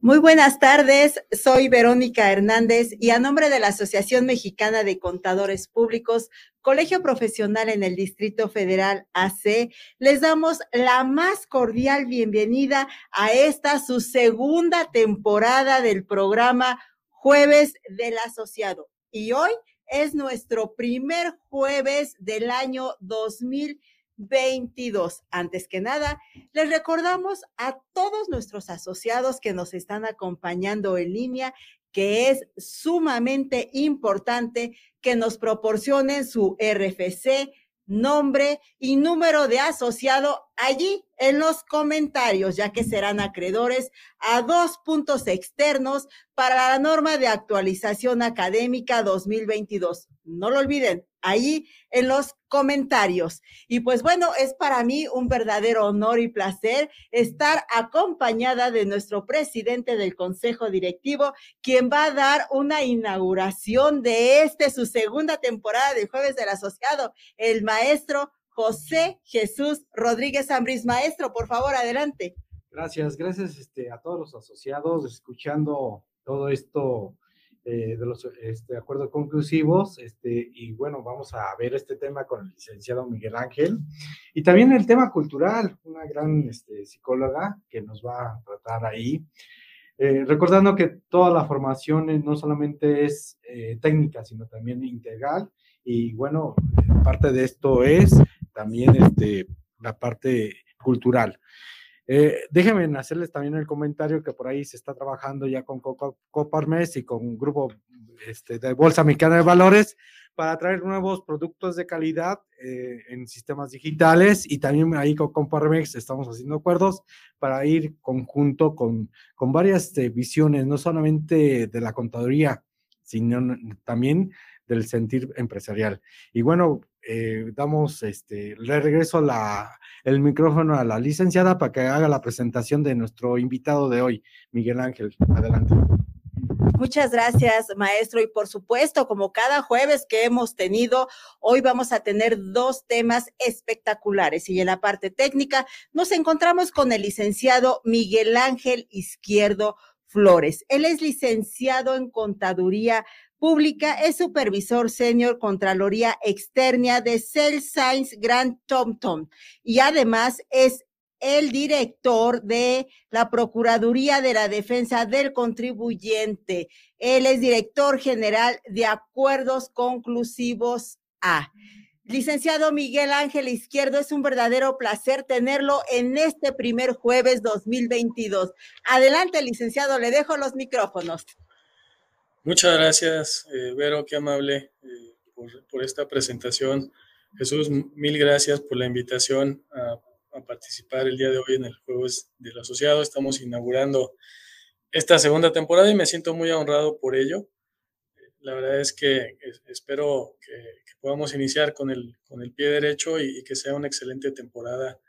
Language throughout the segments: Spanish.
Muy buenas tardes, soy Verónica Hernández y a nombre de la Asociación Mexicana de Contadores Públicos, Colegio Profesional en el Distrito Federal AC, les damos la más cordial bienvenida a esta su segunda temporada del programa Jueves del Asociado. Y hoy es nuestro primer jueves del año 2020 22. Antes que nada, les recordamos a todos nuestros asociados que nos están acompañando en línea que es sumamente importante que nos proporcionen su RFC, nombre y número de asociado allí en los comentarios, ya que serán acreedores a dos puntos externos para la norma de actualización académica 2022. No lo olviden, ahí en los comentarios. Y pues bueno, es para mí un verdadero honor y placer estar acompañada de nuestro presidente del Consejo Directivo, quien va a dar una inauguración de este, su segunda temporada de Jueves del Asociado, el maestro José Jesús Rodríguez Ambris. Maestro, por favor, adelante. Gracias, gracias este, a todos los asociados, escuchando todo esto eh, de los este, acuerdos conclusivos, este, y bueno, vamos a ver este tema con el licenciado Miguel Ángel, y también el tema cultural, una gran este, psicóloga que nos va a tratar ahí. Eh, recordando que toda la formación no solamente es eh, técnica, sino también integral, y bueno, parte de esto es también este, la parte cultural. Eh, déjenme hacerles también el comentario que por ahí se está trabajando ya con Coparmes y con un grupo este, de Bolsa Mexicana de Valores para traer nuevos productos de calidad eh, en sistemas digitales y también ahí con Coparmex estamos haciendo acuerdos para ir conjunto con, con varias este, visiones, no solamente de la contaduría, sino también del sentir empresarial. Y bueno, eh, damos, este, le regreso la, el micrófono a la licenciada para que haga la presentación de nuestro invitado de hoy, Miguel Ángel. Adelante. Muchas gracias, maestro. Y por supuesto, como cada jueves que hemos tenido, hoy vamos a tener dos temas espectaculares. Y en la parte técnica nos encontramos con el licenciado Miguel Ángel Izquierdo Flores. Él es licenciado en contaduría Pública es supervisor senior Contraloría Externa de Cell Science Grand Tom y además es el director de la Procuraduría de la Defensa del Contribuyente. Él es director general de Acuerdos Conclusivos A. Licenciado Miguel Ángel Izquierdo, es un verdadero placer tenerlo en este primer jueves 2022. Adelante, licenciado, le dejo los micrófonos. Muchas gracias, eh, Vero, qué amable eh, por, esta presentación. Jesús, mil gracias por la invitación a, participar el día de hoy en el Juegos del Asociado. Estamos inaugurando esta segunda temporada y me siento muy honrado por ello. La verdad es que espero que, podamos iniciar con el, con el pie derecho y, que sea una excelente temporada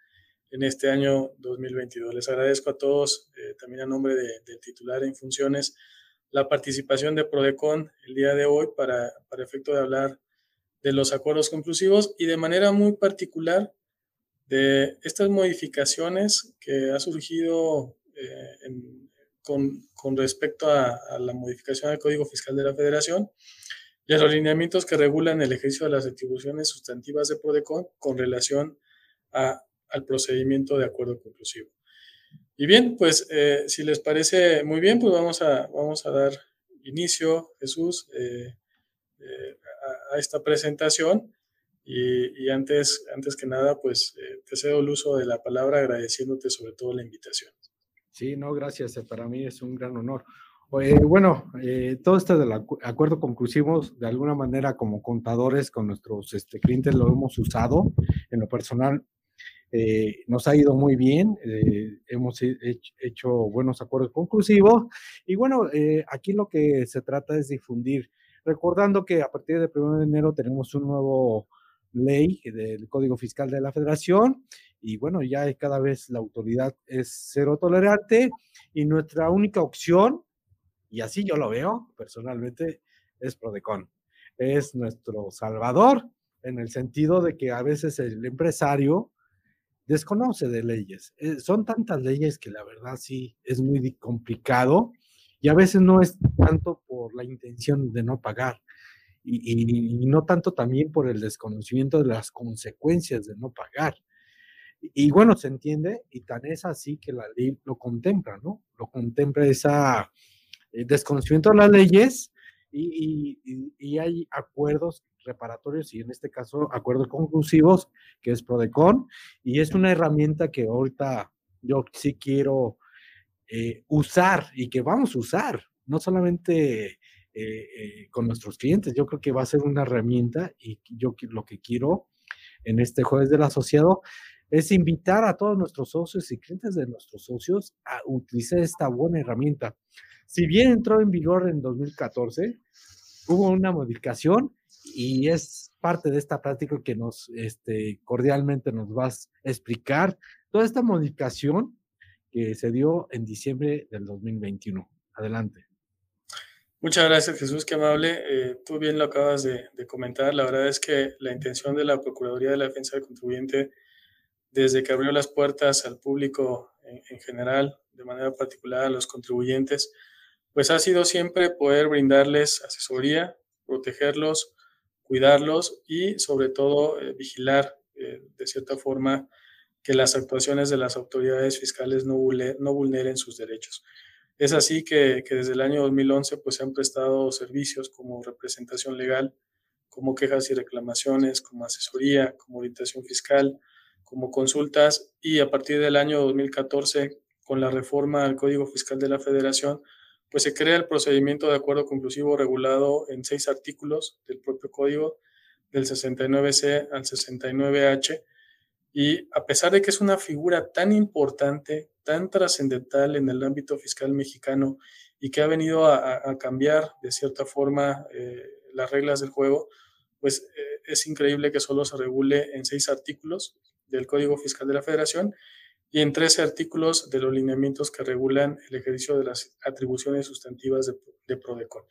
en este año 2022. Les agradezco a todos, eh, también a nombre del titular en funciones, la participación de Prodecon el día de hoy para, para efecto de hablar de los acuerdos conclusivos y de manera muy particular de estas modificaciones que ha surgido eh, con, con, respecto a, la modificación del Código Fiscal de la Federación y a los lineamientos que regulan el ejercicio de las atribuciones sustantivas de Prodecon con relación a, al procedimiento de acuerdo conclusivo. Y bien, pues eh, si les parece muy bien, pues vamos a, vamos a dar inicio, Jesús, eh, eh, a, esta presentación. Y, antes, antes que nada, pues te cedo el uso de la palabra agradeciéndote sobre todo la invitación. Sí, no, gracias. Para mí es un gran honor. bueno, todo esto del acuerdo conclusivo, de alguna manera como contadores con nuestros este, clientes lo hemos usado. En lo personal, eh, nos ha ido muy bien, eh, hemos hecho, buenos acuerdos conclusivos y bueno, eh, aquí lo que se trata es difundir, recordando que a partir del 1 de enero tenemos un nuevo ley del Código Fiscal de la Federación y bueno, ya cada vez la autoridad es cero tolerante y nuestra única opción, y así yo lo veo personalmente, es Prodecon. Es nuestro salvador en el sentido de que a veces el empresario desconoce de leyes. Eh, son tantas leyes que la verdad sí es muy complicado y a veces no es tanto por la intención de no pagar y, no tanto también por el desconocimiento de las consecuencias de no pagar. Y, bueno, se entiende y tan es así que la ley lo contempla, ¿no? Lo contempla esa eh, desconocimiento de las leyes y, y, hay acuerdos reparatorios y en este caso acuerdos conclusivos, que es PRODECON, y es una herramienta que ahorita yo sí quiero eh, usar y que vamos a usar, no solamente eh, eh, con nuestros clientes, yo creo que va a ser una herramienta y yo lo que quiero en este jueves del asociado es invitar a todos nuestros socios y clientes de nuestros socios a utilizar esta buena herramienta. Si bien entró en vigor en 2014, hubo una modificación y es parte de esta práctica que nos este, cordialmente nos vas a explicar toda esta modificación que se dio en diciembre del 2021. Adelante. Muchas gracias Jesús, qué amable. Eh, tú bien lo acabas de, comentar. La verdad es que la intención de la Procuraduría de la Defensa del Contribuyente, desde que abrió las puertas al público en general, de manera particular a los contribuyentes, pues ha sido siempre poder brindarles asesoría, protegerlos, cuidarlos y sobre todo eh, vigilar eh, de cierta forma que las actuaciones de las autoridades fiscales no, no vulneren sus derechos. Es así que, que, desde el año 2011 pues, se han prestado servicios como representación legal, como quejas y reclamaciones, como asesoría, como orientación fiscal, como consultas y a partir del año 2014 con la reforma al Código Fiscal de la Federación pues se crea el procedimiento de acuerdo conclusivo regulado en seis artículos del propio código, del 69C al 69H, y a pesar de que es una figura tan importante, tan trascendental en el ámbito fiscal mexicano y que ha venido a, cambiar de cierta forma eh, las reglas del juego, pues eh, es increíble que solo se regule en seis artículos del Código Fiscal de la Federación y en 13 artículos de los lineamientos que regulan el ejercicio de las atribuciones sustantivas de, de PRODECON.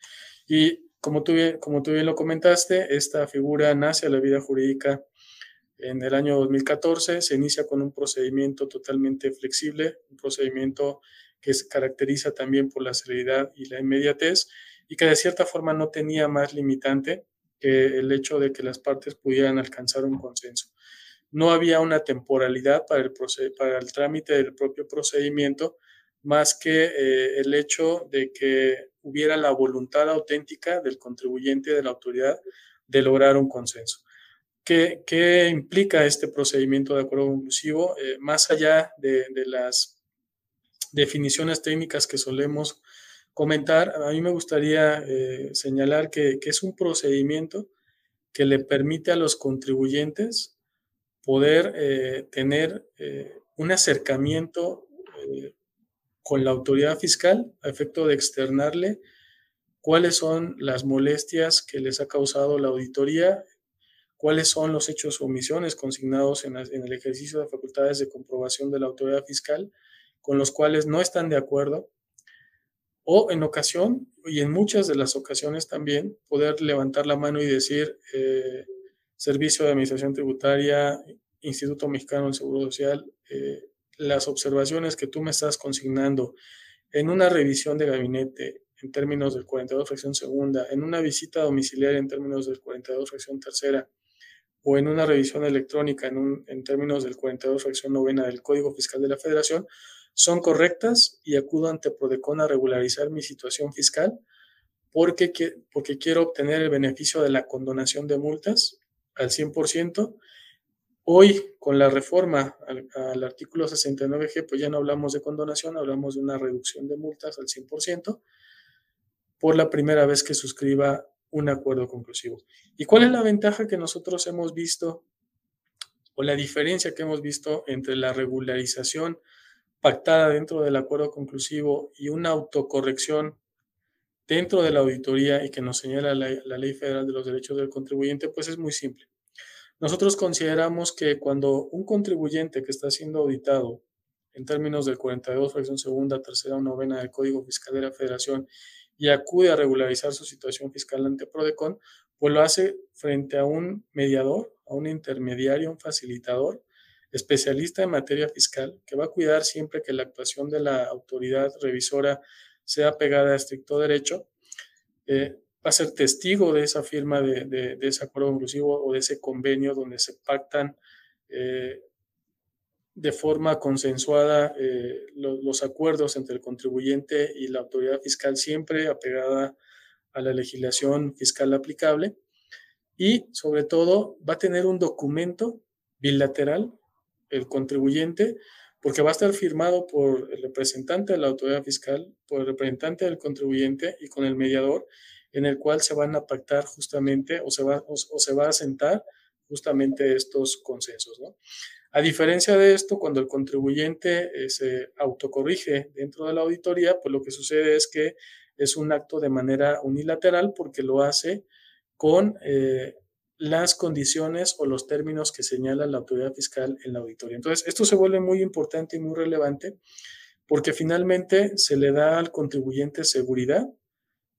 Y como tú, como tú bien lo comentaste, esta figura nace a la vida jurídica en el año 2014, se inicia con un procedimiento totalmente flexible, un procedimiento que se caracteriza también por la celeridad y la inmediatez y que de cierta forma no tenía más limitante que el hecho de que las partes pudieran alcanzar un consenso no había una temporalidad para el, para el trámite del propio procedimiento, más que eh, el hecho de que hubiera la voluntad auténtica del contribuyente, de la autoridad, de lograr un consenso. ¿Qué, qué implica este procedimiento de acuerdo conclusivo? Eh, más allá de, las definiciones técnicas que solemos comentar, a mí me gustaría eh, señalar que, que es un procedimiento que le permite a los contribuyentes poder eh, tener eh, un acercamiento eh, con la autoridad fiscal a efecto de externarle cuáles son las molestias que les ha causado la auditoría, cuáles son los hechos o omisiones consignados en, en el ejercicio de facultades de comprobación de la autoridad fiscal con los cuales no están de acuerdo o en ocasión y en muchas de las ocasiones también poder levantar la mano y decir Servicio de Administración Tributaria, Instituto Mexicano del Seguro Social, eh, las observaciones que tú me estás consignando en una revisión de gabinete en términos del 42 fracción segunda, en una visita domiciliaria en términos del 42 fracción tercera, o en una revisión electrónica en, términos del 42 fracción novena del Código Fiscal de la Federación, son correctas y acudo ante Prodecon a regularizar mi situación fiscal porque, porque quiero obtener el beneficio de la condonación de multas al 100%. Hoy, con la reforma al, artículo 69G, pues ya no hablamos de condonación, hablamos de una reducción de multas al 100% por la primera vez que suscriba un acuerdo conclusivo. ¿Y cuál es la ventaja que nosotros hemos visto o la diferencia que hemos visto entre la regularización pactada dentro del acuerdo conclusivo y una autocorrección dentro de la auditoría y que nos señala la, Ley Federal de los Derechos del Contribuyente, pues es muy simple. Nosotros consideramos que cuando un contribuyente que está siendo auditado en términos del 42, fracción segunda, tercera o novena del Código Fiscal de la Federación y acude a regularizar su situación fiscal ante Prodecon, pues lo hace frente a un mediador, a un intermediario, un facilitador, especialista en materia fiscal, que va a cuidar siempre que la actuación de la autoridad revisora sea pegada a estricto derecho, eh, va a ser testigo de esa firma de, ese acuerdo inclusivo o de ese convenio donde se pactan eh, de forma consensuada eh, los acuerdos entre el contribuyente y la autoridad fiscal, siempre apegada a la legislación fiscal aplicable. Y sobre todo va a tener un documento bilateral, el contribuyente, porque va a estar firmado por el representante de la autoridad fiscal, por el representante del contribuyente y con el mediador, en el cual se van a pactar justamente o se va, o, se va a sentar justamente estos consensos. ¿no? A diferencia de esto, cuando el contribuyente eh, se autocorrige dentro de la auditoría, pues lo que sucede es que es un acto de manera unilateral porque lo hace con eh, las condiciones o los términos que señala la autoridad fiscal en la auditoría. Entonces, esto se vuelve muy importante y muy relevante porque finalmente se le da al contribuyente seguridad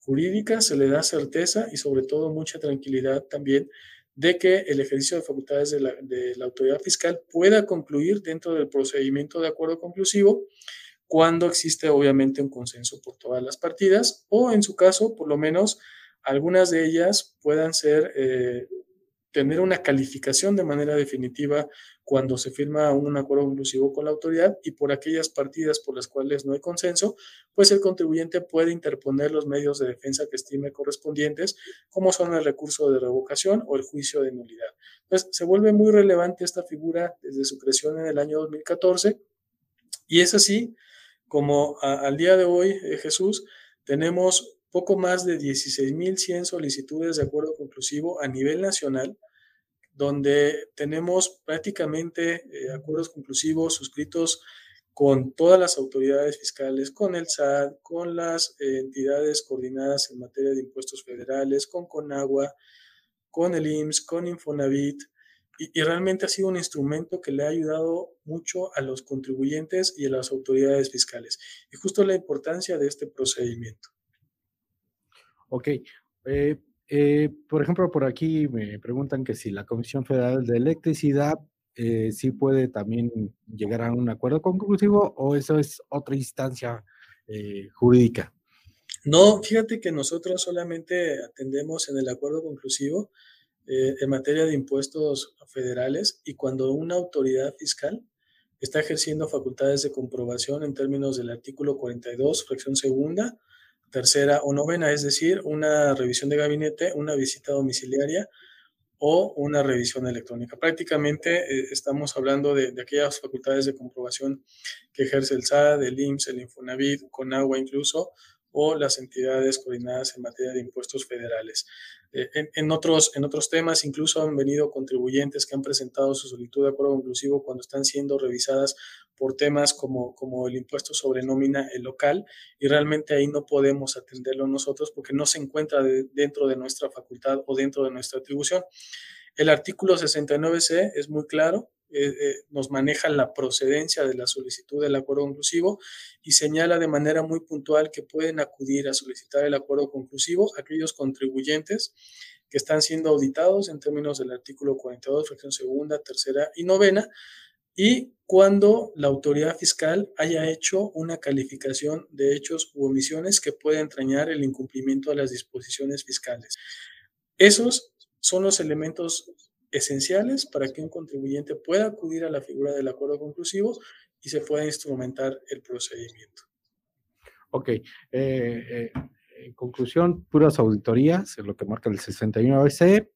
jurídica, se le da certeza y sobre todo mucha tranquilidad también de que el ejercicio de facultades de la, autoridad fiscal pueda concluir dentro del procedimiento de acuerdo conclusivo cuando existe obviamente un consenso por todas las partidas o en su caso, por lo menos, algunas de ellas puedan ser eh, tener una calificación de manera definitiva cuando se firma un acuerdo conclusivo con la autoridad y por aquellas partidas por las cuales no hay consenso, pues el contribuyente puede interponer los medios de defensa que estime correspondientes, como son el recurso de revocación o el juicio de nulidad. Entonces, se vuelve muy relevante esta figura desde su creación en el año 2014 y es así como al día de hoy, eh, Jesús, tenemos poco más de 16.100 solicitudes de acuerdo conclusivo a nivel nacional, donde tenemos prácticamente eh, acuerdos conclusivos suscritos con todas las autoridades fiscales, con el SAT, con las eh, entidades coordinadas en materia de impuestos federales, con Conagua, con el IMSS, con Infonavit, y, y, realmente ha sido un instrumento que le ha ayudado mucho a los contribuyentes y a las autoridades fiscales. Y justo la importancia de este procedimiento. Ok. Eh, eh, por ejemplo, por aquí me preguntan que si la Comisión Federal de Electricidad eh, sí puede también llegar a un acuerdo conclusivo o eso es otra instancia jurídica. No, fíjate que nosotros solamente atendemos en el acuerdo conclusivo en materia de impuestos federales y cuando una autoridad fiscal está ejerciendo facultades de comprobación en términos del artículo 42, fracción segunda, tercera o novena, es decir, una revisión de gabinete, una visita domiciliaria o una revisión electrónica. Prácticamente eh, estamos hablando de, de, aquellas facultades de comprobación que ejerce el SAD, el IMSS, el Infonavit, Conagua incluso, o las entidades coordinadas en materia de impuestos federales. Eh, en, otros, en otros temas, incluso han venido contribuyentes que han presentado su solicitud de acuerdo conclusivo cuando están siendo revisadas por temas como, como el impuesto sobre nómina local y realmente ahí no podemos atenderlo nosotros porque no se encuentra dentro de nuestra facultad o dentro de nuestra atribución. El artículo 69C es muy claro, eh, eh, nos maneja la procedencia de la solicitud del acuerdo conclusivo y señala de manera muy puntual que pueden acudir a solicitar el acuerdo conclusivo aquellos contribuyentes que están siendo auditados en términos del artículo 42, fracción segunda, tercera y novena, y cuando la autoridad fiscal haya hecho una calificación de hechos u omisiones que pueda entrañar el incumplimiento de las disposiciones fiscales. Esos son los elementos esenciales para que un contribuyente pueda acudir a la figura del acuerdo conclusivo y se pueda instrumentar el procedimiento. Ok. Eh, eh, en conclusión, puras auditorías, es lo que marca el 61 ABC.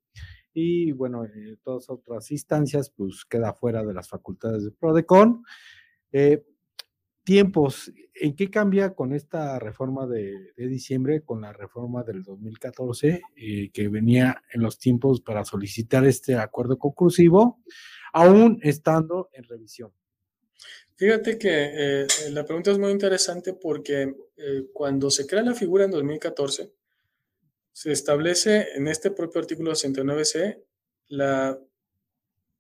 Y bueno, eh, todas otras instancias, pues queda fuera de las facultades de PRODECON. Eh, tiempos, ¿en qué cambia con esta reforma de, diciembre, con la reforma del 2014, eh, que venía en los tiempos para solicitar este acuerdo conclusivo, aún estando en revisión? Fíjate que eh, la pregunta es muy interesante porque eh, cuando se crea la figura en 2014, se establece en este propio artículo 69C la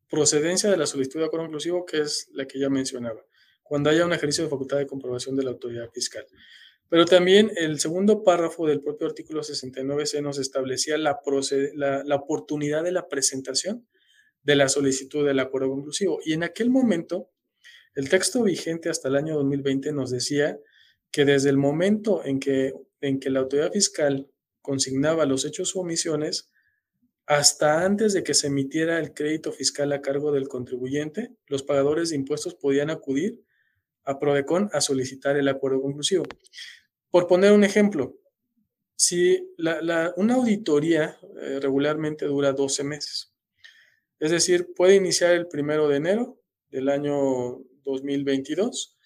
procedencia de la solicitud de acuerdo inclusivo, que es la que ya mencionaba cuando haya un ejercicio de facultad de comprobación de la autoridad fiscal. Pero también el segundo párrafo del propio artículo 69C nos establecía la, la, la oportunidad de la presentación de la solicitud del acuerdo conclusivo. Y en aquel momento, el texto vigente hasta el año 2020 nos decía que desde el momento en que, en que la autoridad fiscal consignaba los hechos u omisiones, hasta antes de que se emitiera el crédito fiscal a cargo del contribuyente, los pagadores de impuestos podían acudir a Prodecon a solicitar el acuerdo conclusivo. Por poner un ejemplo, si una auditoría eh, regularmente dura 12 meses, es decir, puede iniciar el primero de enero del año 2022,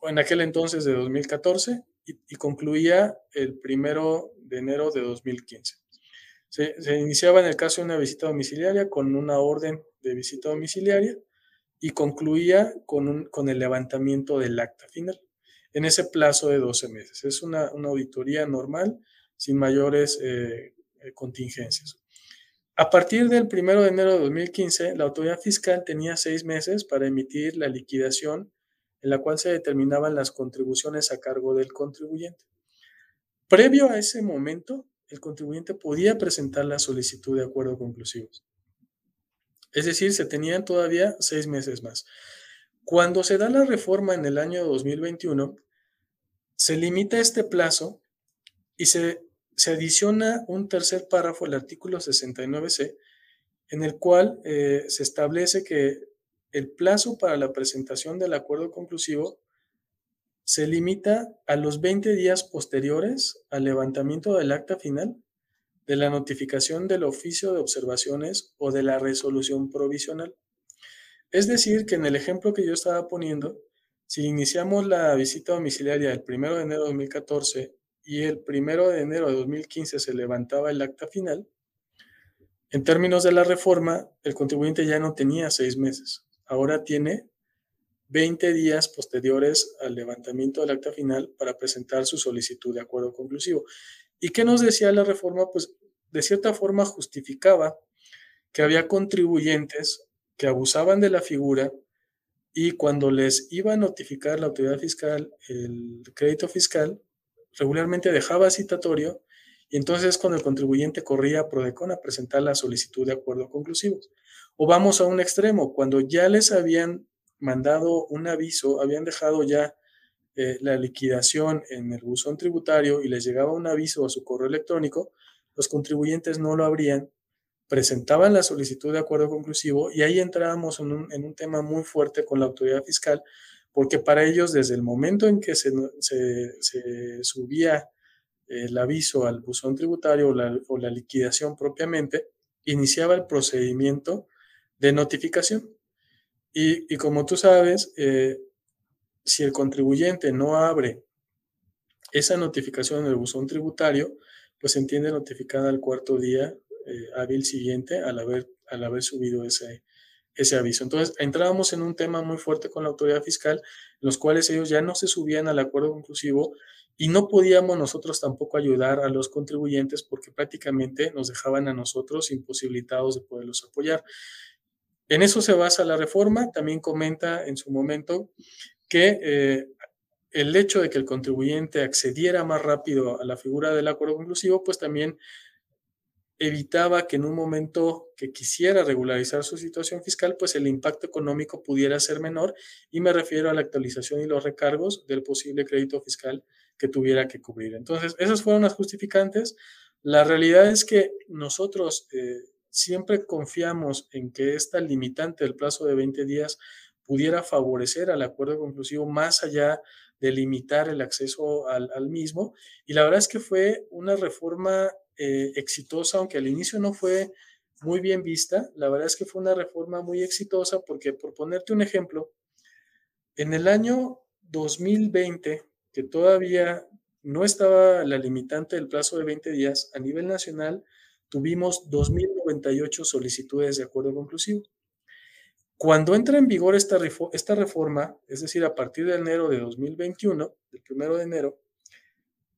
o en aquel entonces de 2014, y, y concluía el primero de enero de 2015. Se, iniciaba en el caso de una visita domiciliaria con una orden de visita domiciliaria y concluía con, con el levantamiento del acta final en ese plazo de 12 meses. Es una, auditoría normal sin mayores eh, eh, contingencias. A partir del 1 de enero de 2015, la autoridad fiscal tenía seis meses para emitir la liquidación en la cual se determinaban las contribuciones a cargo del contribuyente. Previo a ese momento, el contribuyente podía presentar la solicitud de acuerdo conclusivos. Es decir, se tenían todavía seis meses más. Cuando se da la reforma en el año 2021, se limita este plazo y se, se adiciona un tercer párrafo al artículo 69c, en el cual eh, se establece que el plazo para la presentación del acuerdo conclusivo se limita a los 20 días posteriores al levantamiento del acta final, de la notificación del oficio de observaciones o de la resolución provisional. Es decir, que en el ejemplo que yo estaba poniendo, si iniciamos la visita domiciliaria el 1 de enero de 2014 y el 1 de enero de 2015 se levantaba el acta final, en términos de la reforma, el contribuyente ya no tenía seis meses, ahora tiene 20 días posteriores al levantamiento del acta final para presentar su solicitud de acuerdo conclusivo. ¿Y qué nos decía la reforma? Pues de cierta forma justificaba que había contribuyentes que abusaban de la figura y cuando les iba a notificar la autoridad fiscal el crédito fiscal, regularmente dejaba citatorio y entonces cuando el contribuyente corría a Prodecon a presentar la solicitud de acuerdo conclusivo. O vamos a un extremo, cuando ya les habían mandado un aviso, habían dejado ya eh, la liquidación en el buzón tributario y les llegaba un aviso a su correo electrónico, los contribuyentes no lo abrían, presentaban la solicitud de acuerdo conclusivo y ahí entrábamos en un, tema muy fuerte con la autoridad fiscal, porque para ellos desde el momento en que se, subía el aviso al buzón tributario o la liquidación propiamente, iniciaba el procedimiento de notificación. Y, como tú sabes, eh, si el contribuyente no abre esa notificación en el buzón tributario, pues se entiende notificada al cuarto día eh, hábil siguiente al haber, al haber subido ese, ese aviso. Entonces, entrábamos en un tema muy fuerte con la autoridad fiscal, los cuales ellos ya no se subían al acuerdo conclusivo y no podíamos nosotros tampoco ayudar a los contribuyentes porque prácticamente nos dejaban a nosotros imposibilitados de poderlos apoyar. En eso se basa la reforma. También comenta en su momento que eh, el hecho de que el contribuyente accediera más rápido a la figura del acuerdo conclusivo, pues también evitaba que en un momento que quisiera regularizar su situación fiscal, pues el impacto económico pudiera ser menor y me refiero a la actualización y los recargos del posible crédito fiscal que tuviera que cubrir. Entonces, esas fueron las justificantes. La realidad es que nosotros eh, siempre confiamos en que esta limitante del plazo de 20 días pudiera favorecer al acuerdo conclusivo más allá de limitar el acceso al, mismo. Y la verdad es que fue una reforma eh, exitosa, aunque al inicio no fue muy bien vista. La verdad es que fue una reforma muy exitosa porque, por ponerte un ejemplo, en el año 2020, que todavía no estaba la limitante del plazo de 20 días a nivel nacional, tuvimos 2.098 solicitudes de acuerdo conclusivo. Cuando entra en vigor esta, esta reforma, es decir, a partir de enero de 2021, del primero de enero,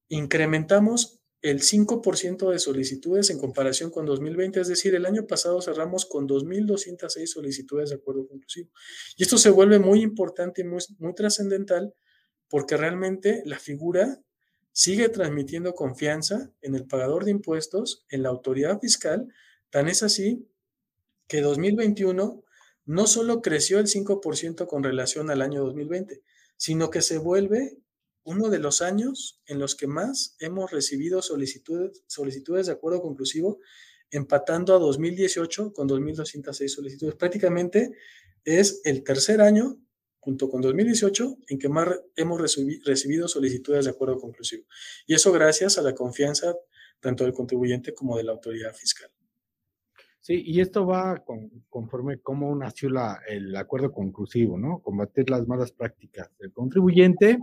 incrementamos el 5% de solicitudes en comparación con 2020, es decir, el año pasado cerramos con 2.206 solicitudes de acuerdo conclusivo. Y esto se vuelve muy importante y muy, muy trascendental porque realmente la figura sigue transmitiendo confianza en el pagador de impuestos, en la autoridad fiscal, tan es así que 2021 no solo creció el 5% con relación al año 2020, sino que se vuelve uno de los años en los que más hemos recibido solicitudes, solicitudes de acuerdo conclusivo, empatando a 2018 con 2.206 solicitudes. Prácticamente es el tercer año, junto con 2018, en que más hemos recibido solicitudes de acuerdo conclusivo. Y eso gracias a la confianza tanto del contribuyente como de la autoridad fiscal. Sí, y esto va conforme cómo nació el acuerdo conclusivo, ¿no? Combatir las malas prácticas del contribuyente.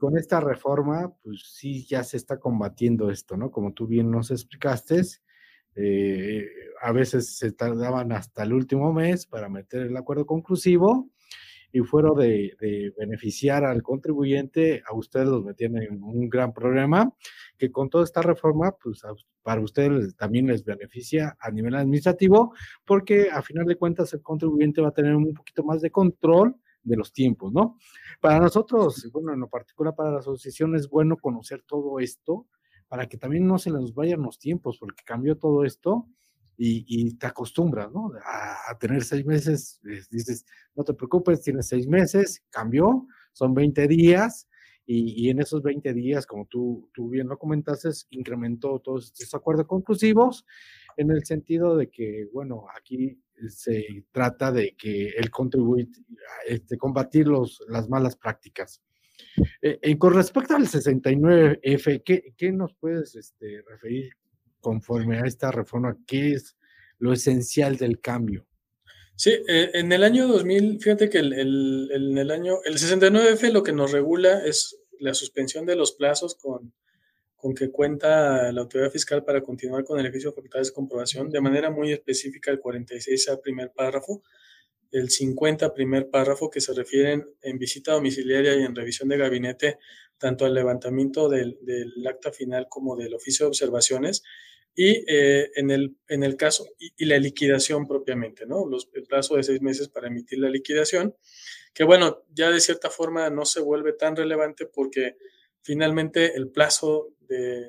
Con esta reforma, pues sí, ya se está combatiendo esto, ¿no? Como tú bien nos explicaste, eh, a veces se tardaban hasta el último mes para meter el acuerdo conclusivo y fuera de, beneficiar al contribuyente, a ustedes los metían en un gran problema, que con toda esta reforma, pues para ustedes también les beneficia a nivel administrativo, porque a final de cuentas el contribuyente va a tener un poquito más de control de los tiempos, ¿no? Para nosotros, bueno, en lo particular para la asociación es bueno conocer todo esto para que también no se les vayan los tiempos, porque cambió todo esto y, te acostumbras, ¿no? A, tener seis meses, dices, no te preocupes, tienes seis meses, cambió, son 20 días, y, en esos 20 días, como tú, tú bien lo comentaste, incrementó todos estos acuerdos conclusivos, en el sentido de que, bueno, aquí se trata de que el contribuir, este, combatir los, las malas prácticas. Eh, con respecto al 69F, ¿qué, qué nos puedes este, referir conforme a esta reforma, ¿qué es lo esencial del cambio? Sí, eh, en el año 2000, fíjate que el, el, en el año, el 69F lo que nos regula es la suspensión de los plazos con, con que cuenta la autoridad fiscal para continuar con el ejercicio de facultades de comprobación, de manera muy específica el 46 al primer párrafo, el 50 primer párrafo que se refieren en visita domiciliaria y en revisión de gabinete tanto al levantamiento del, del acta final como del oficio de observaciones y eh, en, el, en el caso, y, la liquidación propiamente, ¿no? Los, el plazo de seis meses para emitir la liquidación, que bueno, ya de cierta forma no se vuelve tan relevante porque finalmente el plazo de,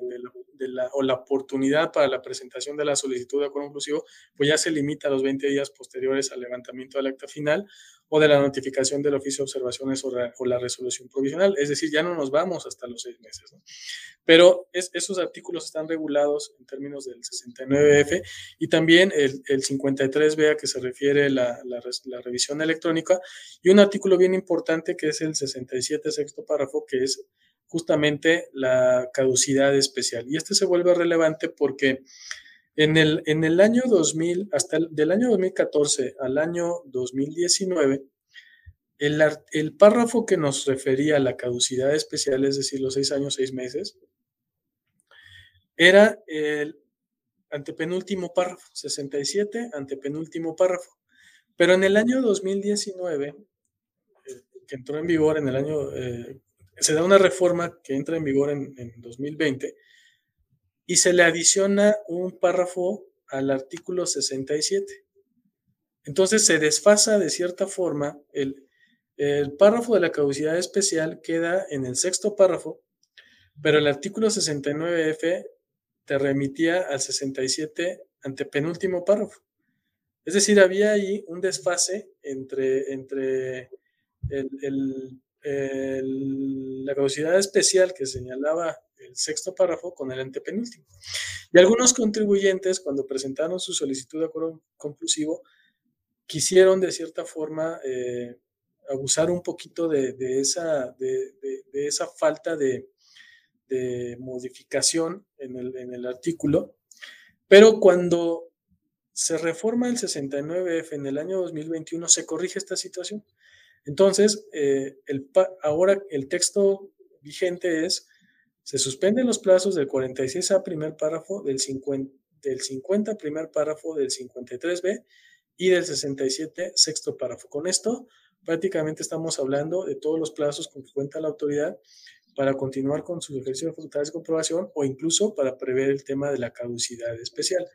la, o la oportunidad para la presentación de la solicitud de acuerdo inclusivo, pues ya se limita a los 20 días posteriores al levantamiento del acta final o de la notificación del oficio de observaciones o, la resolución provisional. Es decir, ya no nos vamos hasta los seis meses. Pero esos artículos están regulados en términos del 69F y también el, 53B a que se refiere la, la, revisión electrónica y un artículo bien importante que es el 67 sexto párrafo que es justamente la caducidad especial. Y este se vuelve relevante porque en el, en el año 2000, hasta el, del año 2014 al año 2019, el, el párrafo que nos refería a la caducidad especial, es decir, los seis años, seis meses, era el antepenúltimo párrafo, 67, antepenúltimo párrafo. Pero en el año 2019, eh, que entró en vigor en el año eh, se da una reforma que entra en vigor en, 2020 y se le adiciona un párrafo al artículo 67. Entonces se desfasa de cierta forma, el, el párrafo de la caducidad especial queda en el sexto párrafo, pero el artículo 69F te remitía al 67 ante penúltimo párrafo. Es decir, había ahí un desfase entre, entre el, la caducidad especial que señalaba el sexto párrafo con el antepenúltimo. Y algunos contribuyentes, cuando presentaron su solicitud de acuerdo conclusivo, quisieron de cierta forma eh, abusar un poquito de, esa, de, esa falta de, modificación en el, en el artículo, pero cuando se reforma el 69F en el año 2021, se corrige esta situación. Entonces, eh, ahora el texto vigente es, se suspenden los plazos del 46A primer párrafo, del 50, del 50 primer párrafo, del 53B y del 67 sexto párrafo. Con esto, prácticamente estamos hablando de todos los plazos con que cuenta la autoridad para continuar con su ejercicio de facultades de comprobación o incluso para prever el tema de la caducidad especial.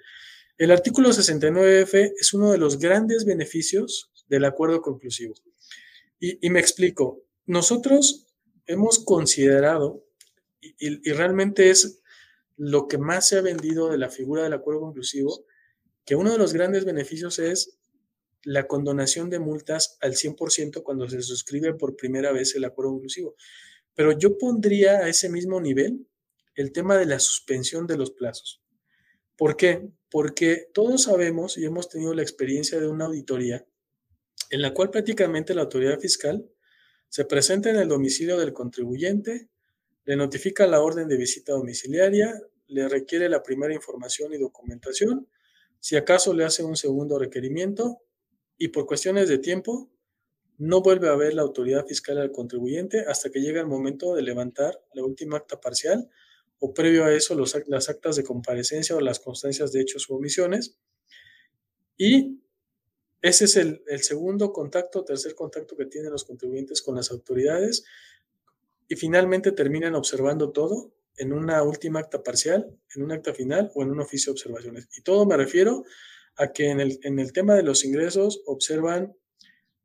El artículo 69F es uno de los grandes beneficios del acuerdo conclusivo. Y, me explico, nosotros hemos considerado, y, realmente es lo que más se ha vendido de la figura del acuerdo conclusivo, que uno de los grandes beneficios es la condonación de multas al 100% cuando se suscribe por primera vez el acuerdo inclusivo. Pero yo pondría a ese mismo nivel el tema de la suspensión de los plazos. ¿Por qué? Porque todos sabemos y hemos tenido la experiencia de una auditoría en la cual prácticamente la autoridad fiscal se presenta en el domicilio del contribuyente, le notifica la orden de visita domiciliaria, le requiere la primera información y documentación, si acaso le hace un segundo requerimiento y por cuestiones de tiempo no vuelve a ver la autoridad fiscal al contribuyente hasta que llega el momento de levantar la última acta parcial o previo a eso las actas de comparecencia o las constancias de hechos u omisiones. Y ese es el, segundo contacto, tercer contacto que tienen los contribuyentes con las autoridades y finalmente terminan observando todo en una última acta parcial, en un acta final o en un oficio de observaciones. Y todo me refiero a que en el, en el tema de los ingresos observan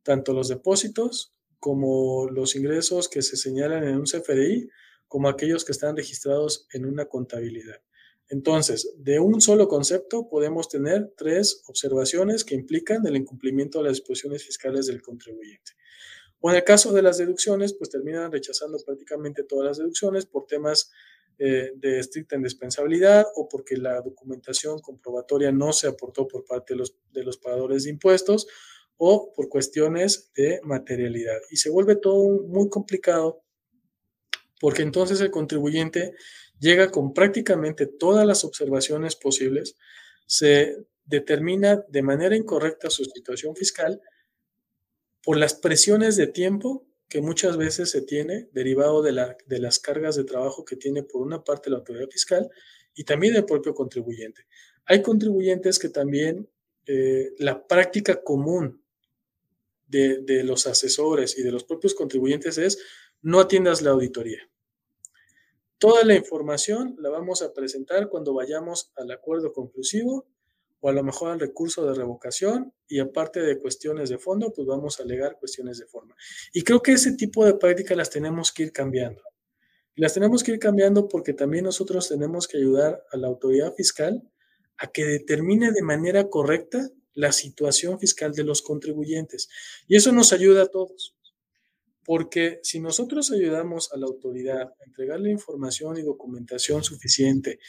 tanto los depósitos como los ingresos que se señalan en un CFDI, como aquellos que están registrados en una contabilidad. Entonces, de un solo concepto podemos tener tres observaciones que implican el incumplimiento de las disposiciones fiscales del contribuyente. O en el caso de las deducciones, pues terminan rechazando prácticamente todas las deducciones por temas eh, de estricta indispensabilidad o porque la documentación comprobatoria no se aportó por parte de los, de los pagadores de impuestos o por cuestiones de materialidad. Y se vuelve todo muy complicado porque entonces el contribuyente llega con prácticamente todas las observaciones posibles, se determina de manera incorrecta su situación fiscal por las presiones de tiempo que muchas veces se tiene derivado de, la, de las cargas de trabajo que tiene por una parte la autoridad fiscal y también el propio contribuyente. Hay contribuyentes que también eh, la práctica común de, de, los asesores y de los propios contribuyentes es no atiendas la auditoría. Toda la información la vamos a presentar cuando vayamos al acuerdo conclusivo o a lo mejor al recurso de revocación y aparte de cuestiones de fondo, pues vamos a alegar cuestiones de forma. Y creo que ese tipo de prácticas las tenemos que ir cambiando. Las tenemos que ir cambiando porque también nosotros tenemos que ayudar a la autoridad fiscal a que determine de manera correcta la situación fiscal de los contribuyentes. Y eso nos ayuda a todos. Porque si nosotros ayudamos a la autoridad a entregarle información y documentación suficiente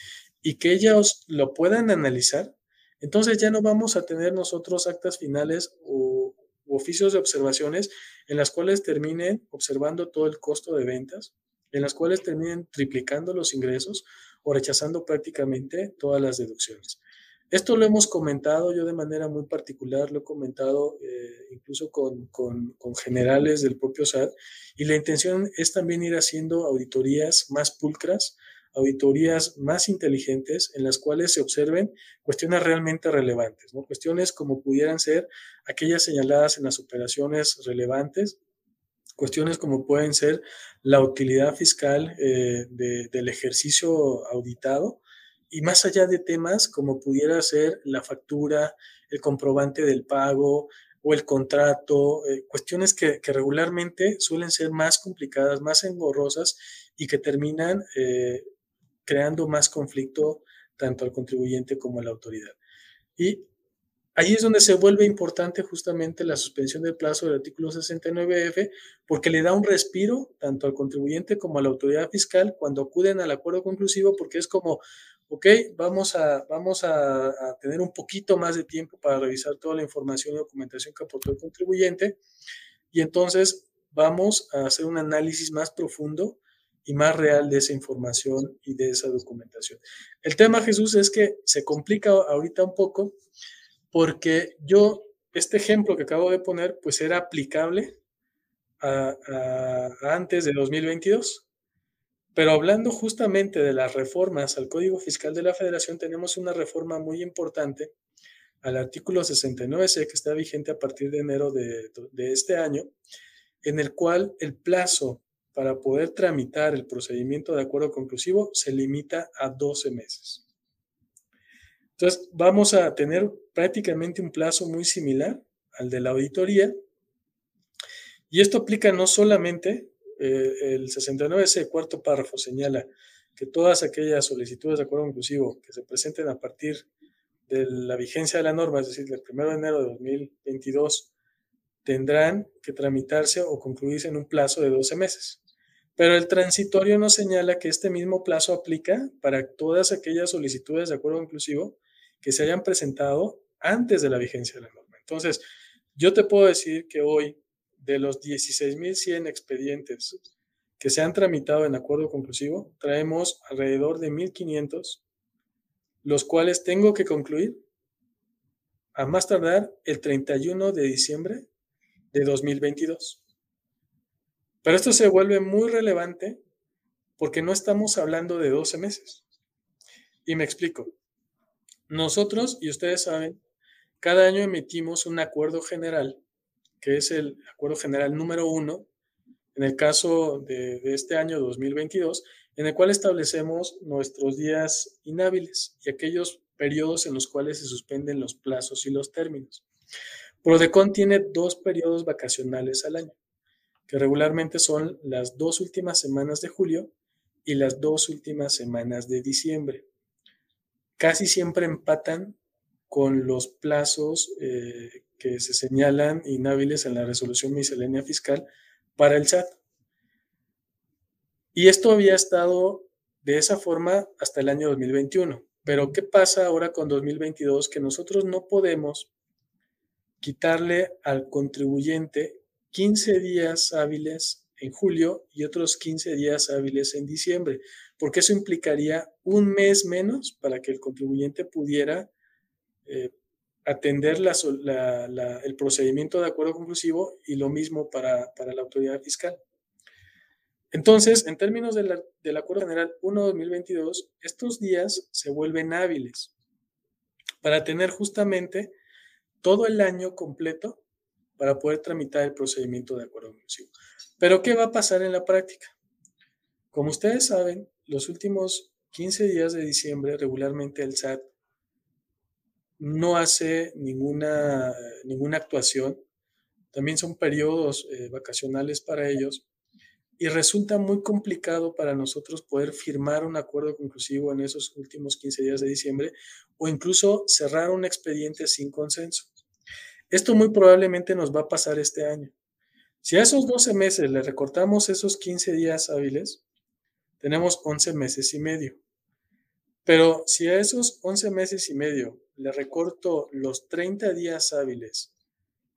y que ellos lo puedan analizar, entonces ya no vamos a tener nosotros actas finales o oficios de observaciones en las cuales terminen observando todo el costo de ventas, en las cuales terminen triplicando los ingresos o rechazando prácticamente todas las deducciones. Esto lo hemos comentado yo de manera muy particular, lo he comentado eh, incluso con, con, generales del propio SAT, y la intención es también ir haciendo auditorías más pulcras, auditorías más inteligentes en las cuales se observen cuestiones realmente relevantes, ¿no? cuestiones como pudieran ser aquellas señaladas en las operaciones relevantes, cuestiones como pueden ser la utilidad fiscal eh, del ejercicio auditado y más allá de temas como pudiera ser la factura, el comprobante del pago o el contrato, eh, cuestiones que, regularmente suelen ser más complicadas, más engorrosas y que terminan eh, creando más conflicto tanto al contribuyente como a la autoridad. Y ahí es donde se vuelve importante justamente la suspensión del plazo del artículo 69F, porque le da un respiro tanto al contribuyente como a la autoridad fiscal cuando acuden al acuerdo conclusivo, porque es como, ok, vamos a, vamos a, tener un poquito más de tiempo para revisar toda la información y documentación que aportó el contribuyente, y entonces vamos a hacer un análisis más profundo y más real de esa información y de esa documentación. El tema, Jesús, es que se complica ahorita un poco porque yo, este ejemplo que acabo de poner, pues era aplicable a, antes de 2022. Pero hablando justamente de las reformas al Código Fiscal de la Federación, tenemos una reforma muy importante al artículo 69C que está vigente a partir de enero de, de este año, en el cual el plazo para poder tramitar el procedimiento de acuerdo conclusivo se limita a 12 meses. Entonces, vamos a tener prácticamente un plazo muy similar al de la auditoría. Y esto aplica no solamente, eh, el 69, ese cuarto párrafo señala que todas aquellas solicitudes de acuerdo conclusivo que se presenten a partir de la vigencia de la norma, es decir, del 1 de enero de 2022, tendrán que tramitarse o concluirse en un plazo de 12 meses. Pero el transitorio nos señala que este mismo plazo aplica para todas aquellas solicitudes de acuerdo inclusivo que se hayan presentado antes de la vigencia de la norma. Entonces, yo te puedo decir que hoy, de los 16.100 expedientes que se han tramitado en acuerdo conclusivo, traemos alrededor de 1.500, los cuales tengo que concluir a más tardar el 31 de diciembre de 2022. Pero esto se vuelve muy relevante porque no estamos hablando de 12 meses. Y me explico. Nosotros, y ustedes saben, cada año emitimos un acuerdo general, que es el acuerdo general número uno, en el caso de, este año 2022, en el cual establecemos nuestros días inhábiles y aquellos periodos en los cuales se suspenden los plazos y los términos. Prodecon tiene dos periodos vacacionales al año, que regularmente son las dos últimas semanas de julio y las dos últimas semanas de diciembre. Casi siempre empatan con los plazos eh, que se señalan inhábiles en la resolución miscelánea fiscal para el SAT. Y esto había estado de esa forma hasta el año 2021. Pero ¿qué pasa ahora con 2022? Que nosotros no podemos quitarle al contribuyente 15 días hábiles en julio y otros 15 días hábiles en diciembre, porque eso implicaría un mes menos para que el contribuyente pudiera eh, atender el procedimiento de acuerdo conclusivo y lo mismo para, la autoridad fiscal. Entonces, en términos del Acuerdo General 1-2022, estos días se vuelven hábiles para tener justamente todo el año completo para poder tramitar el procedimiento de acuerdo inclusivo. Pero, ¿qué va a pasar en la práctica? Como ustedes saben, los últimos 15 días de diciembre regularmente el SAT no hace ninguna, ninguna actuación. También son periodos eh, vacacionales para ellos y resulta muy complicado para nosotros poder firmar un acuerdo conclusivo en esos últimos 15 días de diciembre o incluso cerrar un expediente sin consenso. Esto muy probablemente nos va a pasar este año. Si a esos 12 meses le recortamos esos 15 días hábiles, tenemos 11 meses y medio. Pero si a esos 11 meses y medio le recorto los 30 días hábiles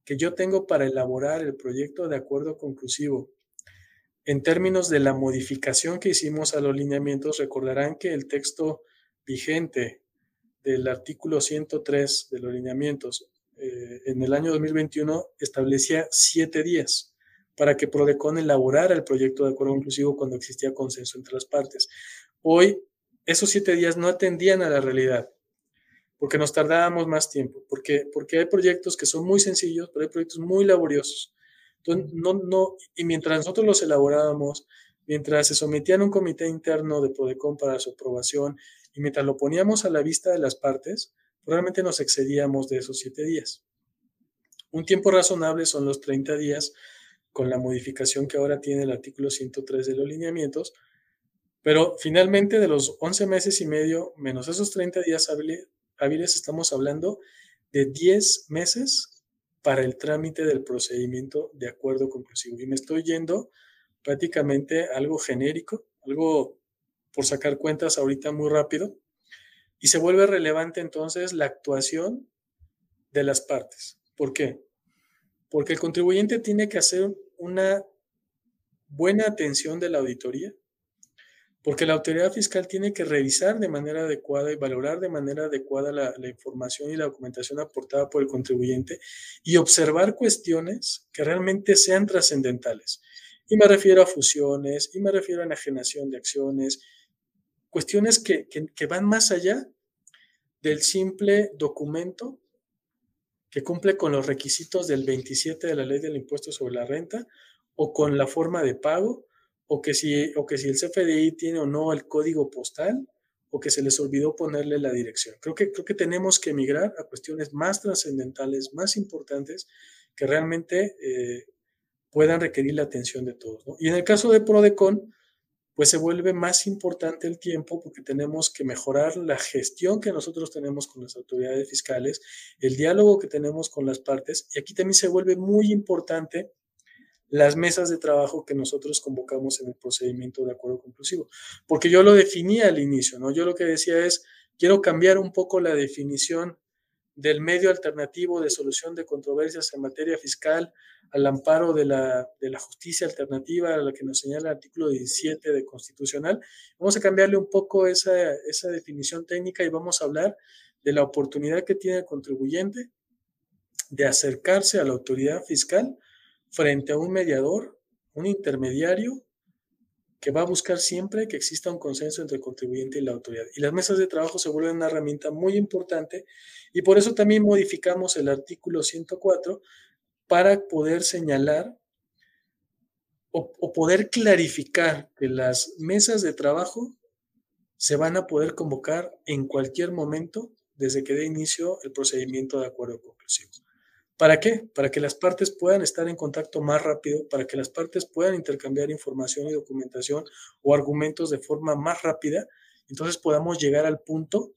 que yo tengo para elaborar el proyecto de acuerdo conclusivo, en términos de la modificación que hicimos a los lineamientos, recordarán que el texto vigente del artículo 103 de los lineamientos eh, en el año 2021 establecía siete días para que Prodecon elaborara el proyecto de acuerdo inclusivo cuando existía consenso entre las partes. Hoy, esos siete días no atendían a la realidad, porque nos tardábamos más tiempo, porque, porque hay proyectos que son muy sencillos, pero hay proyectos muy laboriosos. Entonces, no, no, y mientras nosotros los elaborábamos, mientras se sometían a un comité interno de Prodecon para su aprobación, y mientras lo poníamos a la vista de las partes, Realmente nos excedíamos de esos siete días. Un tiempo razonable son los 30 días con la modificación que ahora tiene el artículo 103 de los lineamientos, pero finalmente de los 11 meses y medio menos esos 30 días hábiles, estamos hablando de 10 meses para el trámite del procedimiento de acuerdo conclusivo. Y me estoy yendo prácticamente algo genérico, algo por sacar cuentas ahorita muy rápido, y se vuelve relevante entonces la actuación de las partes. ¿Por qué? Porque el contribuyente tiene que hacer una buena atención de la auditoría, porque la autoridad fiscal tiene que revisar de manera adecuada y valorar de manera adecuada la, información y la documentación aportada por el contribuyente y observar cuestiones que realmente sean trascendentales. Y me refiero a fusiones, y me refiero a enajenación de acciones, cuestiones que, van más allá del simple documento que cumple con los requisitos del 27 de la ley del impuesto sobre la renta o con la forma de pago o que si, o que si el CFDI tiene o no el código postal o que se les olvidó ponerle la dirección. Creo que, creo que tenemos que migrar a cuestiones más trascendentales, más importantes, que realmente eh, puedan requerir la atención de todos. Y en el caso de Prodecon, pues se vuelve más importante el tiempo porque tenemos que mejorar la gestión que nosotros tenemos con las autoridades fiscales, el diálogo que tenemos con las partes, y aquí también se vuelve muy importante las mesas de trabajo que nosotros convocamos en el procedimiento de acuerdo conclusivo. Porque yo lo definía al inicio, ¿no? Yo lo que decía es, quiero cambiar un poco la definición del medio alternativo de solución de controversias en materia fiscal al amparo de la, de la justicia alternativa a la que nos señala el artículo 17 de constitucional. Vamos a cambiarle un poco esa, esa definición técnica y vamos a hablar de la oportunidad que tiene el contribuyente de acercarse a la autoridad fiscal frente a un mediador, un intermediario que va a buscar siempre que exista un consenso entre el contribuyente y la autoridad. Y las mesas de trabajo se vuelven una herramienta muy importante y por eso también modificamos el artículo 104 para poder señalar o, poder clarificar que las mesas de trabajo se van a poder convocar en cualquier momento desde que dé inicio el procedimiento de acuerdo conclusivo. ¿Para qué? Para que las partes puedan estar en contacto más rápido, para que las partes puedan intercambiar información y documentación o argumentos de forma más rápida, entonces podamos llegar al punto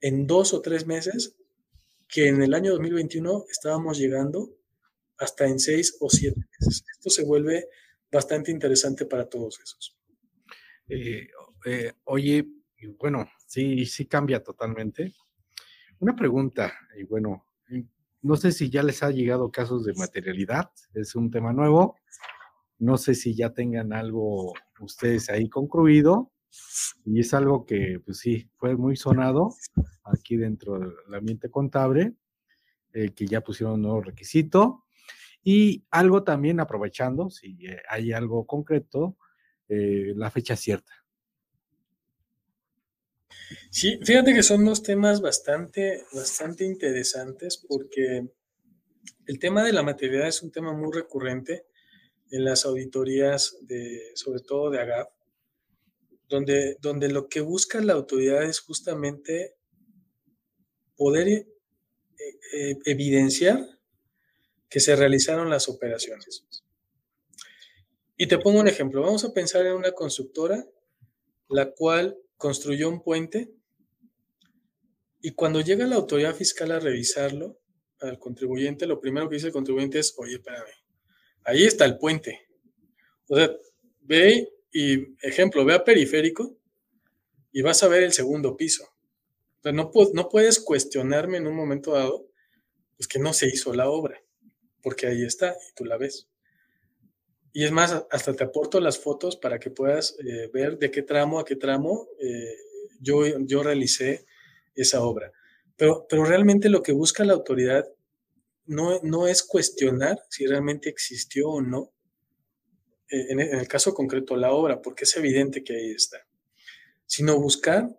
en dos o tres meses que en el año 2021 estábamos llegando hasta en seis o siete meses. Esto se vuelve bastante interesante para todos esos. Eh, eh, oye, bueno, sí, sí cambia totalmente. Una pregunta, y bueno, no sé si ya les ha llegado casos de materialidad, es un tema nuevo. No sé si ya tengan algo ustedes ahí concluido. Y es algo que, pues sí, fue muy sonado aquí dentro del ambiente contable, eh, que ya pusieron un nuevo requisito. Y algo también aprovechando, si eh, hay algo concreto, eh, la fecha cierta. Sí, fíjate que son dos temas bastante, bastante interesantes porque el tema de la materialidad es un tema muy recurrente en las auditorías de, sobre todo de AGAP, donde, donde lo que busca la autoridad es justamente poder eh, eh, evidenciar que se realizaron las operaciones. Y te pongo un ejemplo. Vamos a pensar en una constructora la cual construyó un puente y cuando llega la autoridad fiscal a revisarlo, al contribuyente, lo primero que dice el contribuyente es, oye, espérame, ahí está el puente. O sea, ve y, ejemplo, ve a periférico y vas a ver el segundo piso. O sea, no, no puedes cuestionarme en un momento dado, pues que no se hizo la obra, porque ahí está y tú la ves. Y es más, hasta te aporto las fotos para que puedas eh, ver de qué tramo a qué tramo eh, yo, yo realicé esa obra. Pero, pero realmente lo que busca la autoridad no, no es cuestionar si realmente existió o no, eh, en, en el caso concreto la obra, porque es evidente que ahí está, sino buscar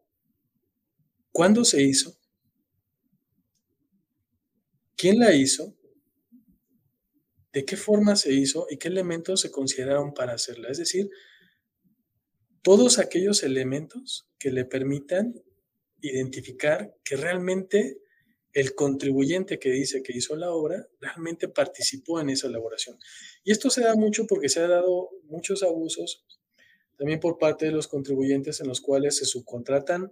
cuándo se hizo, quién la hizo de qué forma se hizo y qué elementos se consideraron para hacerla. Es decir, todos aquellos elementos que le permitan identificar que realmente el contribuyente que dice que hizo la obra realmente participó en esa elaboración. Y esto se da mucho porque se han dado muchos abusos también por parte de los contribuyentes en los cuales se subcontratan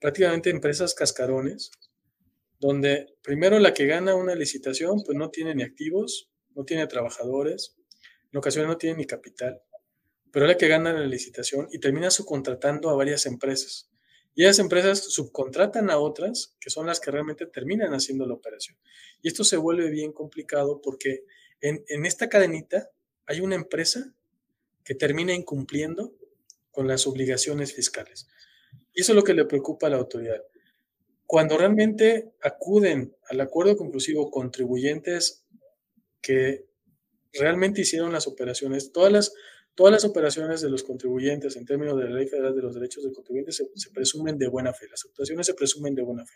prácticamente empresas cascarones, donde primero la que gana una licitación pues no tiene ni activos, no tiene trabajadores, en ocasiones no tiene ni capital, pero es la que gana la licitación y termina subcontratando a varias empresas. Y esas empresas subcontratan a otras, que son las que realmente terminan haciendo la operación. Y esto se vuelve bien complicado porque en, en esta cadenita hay una empresa que termina incumpliendo con las obligaciones fiscales. Y eso es lo que le preocupa a la autoridad. Cuando realmente acuden al acuerdo conclusivo contribuyentes que realmente hicieron las operaciones, todas las, todas las operaciones de los contribuyentes en términos de la Ley Federal de los Derechos del Contribuyente se, presumen de buena fe, las actuaciones se presumen de buena fe.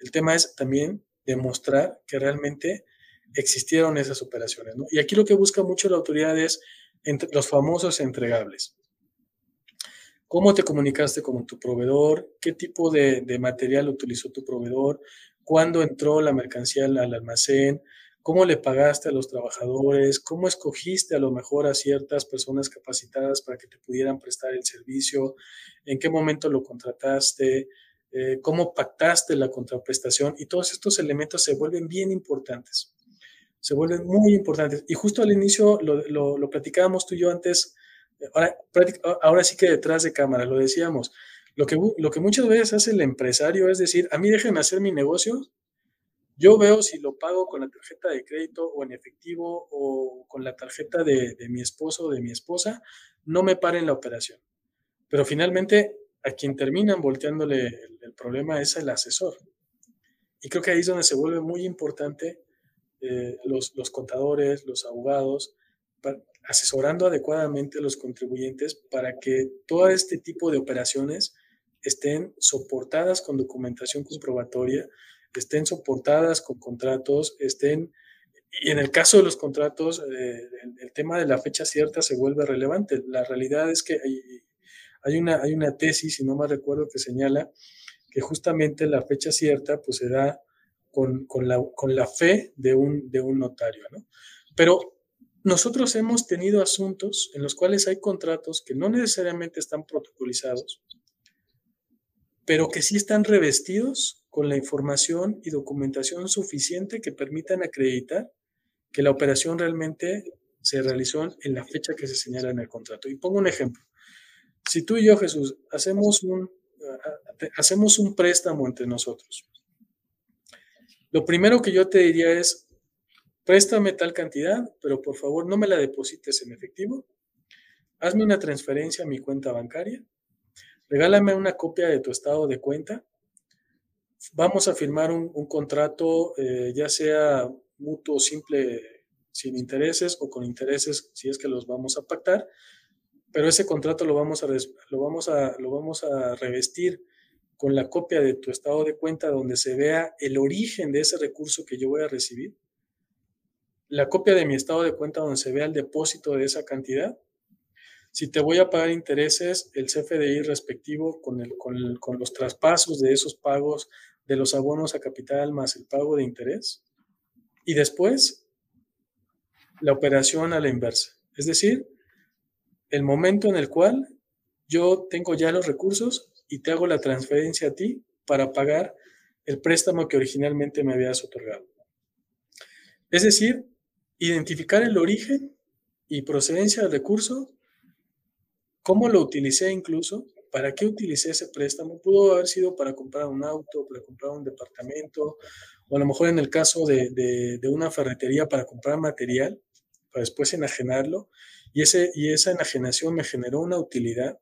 El tema es también demostrar que realmente existieron esas operaciones. ¿no? Y aquí lo que busca mucho la autoridad es entre, los famosos entregables. ¿Cómo te comunicaste con tu proveedor? ¿Qué tipo de, de material utilizó tu proveedor? ¿Cuándo entró la mercancía al almacén? Cómo le pagaste a los trabajadores, cómo escogiste a lo mejor a ciertas personas capacitadas para que te pudieran prestar el servicio, en qué momento lo contrataste, eh, cómo pactaste la contraprestación y todos estos elementos se vuelven bien importantes, se vuelven muy importantes. Y justo al inicio lo, lo, platicábamos tú y yo antes, ahora, ahora sí que detrás de cámara, lo decíamos, lo que, lo que muchas veces hace el empresario es decir, a mí déjenme hacer mi negocio, yo veo si lo pago con la tarjeta de crédito o en efectivo o con la tarjeta de, de mi esposo o de mi esposa, no me paren la operación. Pero finalmente a quien terminan volteándole el, problema es el asesor. Y creo que ahí es donde se vuelve muy importante eh, los, los, contadores, los abogados, asesorando adecuadamente a los contribuyentes para que todo este tipo de operaciones estén soportadas con documentación comprobatoria, estén soportadas con contratos, estén, y en el caso de los contratos, eh, el, tema de la fecha cierta se vuelve relevante. La realidad es que hay una, hay una tesis, si no me recuerdo, que señala que justamente la fecha cierta pues se da con, con, la, con la, fe de un, de un notario, ¿no? Pero nosotros hemos tenido asuntos en los cuales hay contratos que no necesariamente están protocolizados, pero que sí están revestidos con la información y documentación suficiente que permitan acreditar que la operación realmente se realizó en la fecha que se señala en el contrato. Y pongo un ejemplo. Si tú y yo, Jesús, hacemos un, hacemos un préstamo entre nosotros, lo primero que yo te diría es, préstame tal cantidad, pero por favor no me la deposites en efectivo, hazme una transferencia a mi cuenta bancaria, regálame una copia de tu estado de cuenta, vamos a firmar un, contrato, eh, ya sea mutuo simple sin intereses o con intereses si es que los vamos a pactar, pero ese contrato lo vamos a, lo vamos a, lo vamos a revestir con la copia de tu estado de cuenta donde se vea el origen de ese recurso que yo voy a recibir, la copia de mi estado de cuenta donde se vea el depósito de esa cantidad, si te voy a pagar intereses, el CFDI respectivo con, el, con, con los traspasos de esos pagos de los abonos a capital más el pago de interés, y después la operación a la inversa, es decir, el momento en el cual yo tengo ya los recursos y te hago la transferencia a ti para pagar el préstamo que originalmente me habías otorgado. Es decir, identificar el origen y procedencia del recurso, cómo lo utilicé incluso, para qué utilicé ese préstamo. Pudo haber sido para comprar un auto, para comprar un departamento, o a lo mejor en el caso de, de una ferretería para comprar material, para después enajenarlo. Y, ese, y esa enajenación me generó una utilidad.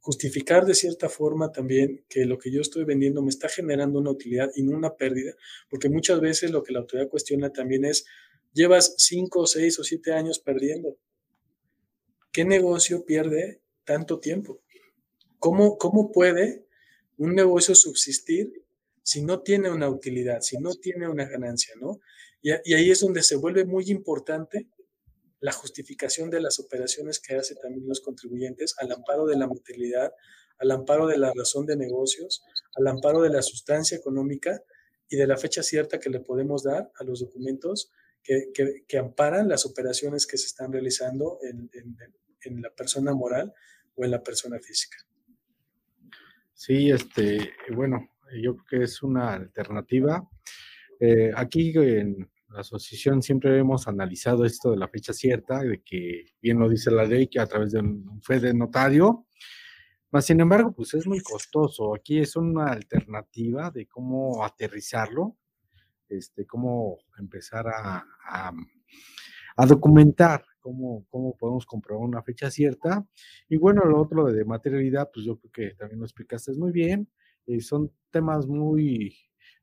Justificar de cierta forma también que lo que yo estoy vendiendo me está generando una utilidad y no una pérdida, porque muchas veces lo que la autoridad cuestiona también es, llevas cinco, seis o siete años perdiendo. ¿Qué negocio pierde tanto tiempo? ¿Cómo, cómo puede un negocio subsistir si no tiene una utilidad, si no tiene una ganancia, ¿no? Y, ahí es donde se vuelve muy importante la justificación de las operaciones que hacen también los contribuyentes al amparo de la materialidad, al amparo de la razón de negocios, al amparo de la sustancia económica y de la fecha cierta que le podemos dar a los documentos que, que, amparan las operaciones que se están realizando en, en, la persona moral o en la persona física. Sí, este, bueno, yo creo que es una alternativa. Eh, aquí en, la asociación siempre hemos analizado esto de la fecha cierta, de que bien lo dice la ley, que a través de un fe de notario, más sin embargo, pues es muy costoso. Aquí es una alternativa de cómo aterrizarlo, este, cómo empezar a, a, documentar cómo, cómo podemos comprobar una fecha cierta. Y bueno, lo otro de materialidad, pues yo creo que también lo explicaste muy bien. Eh, son temas muy,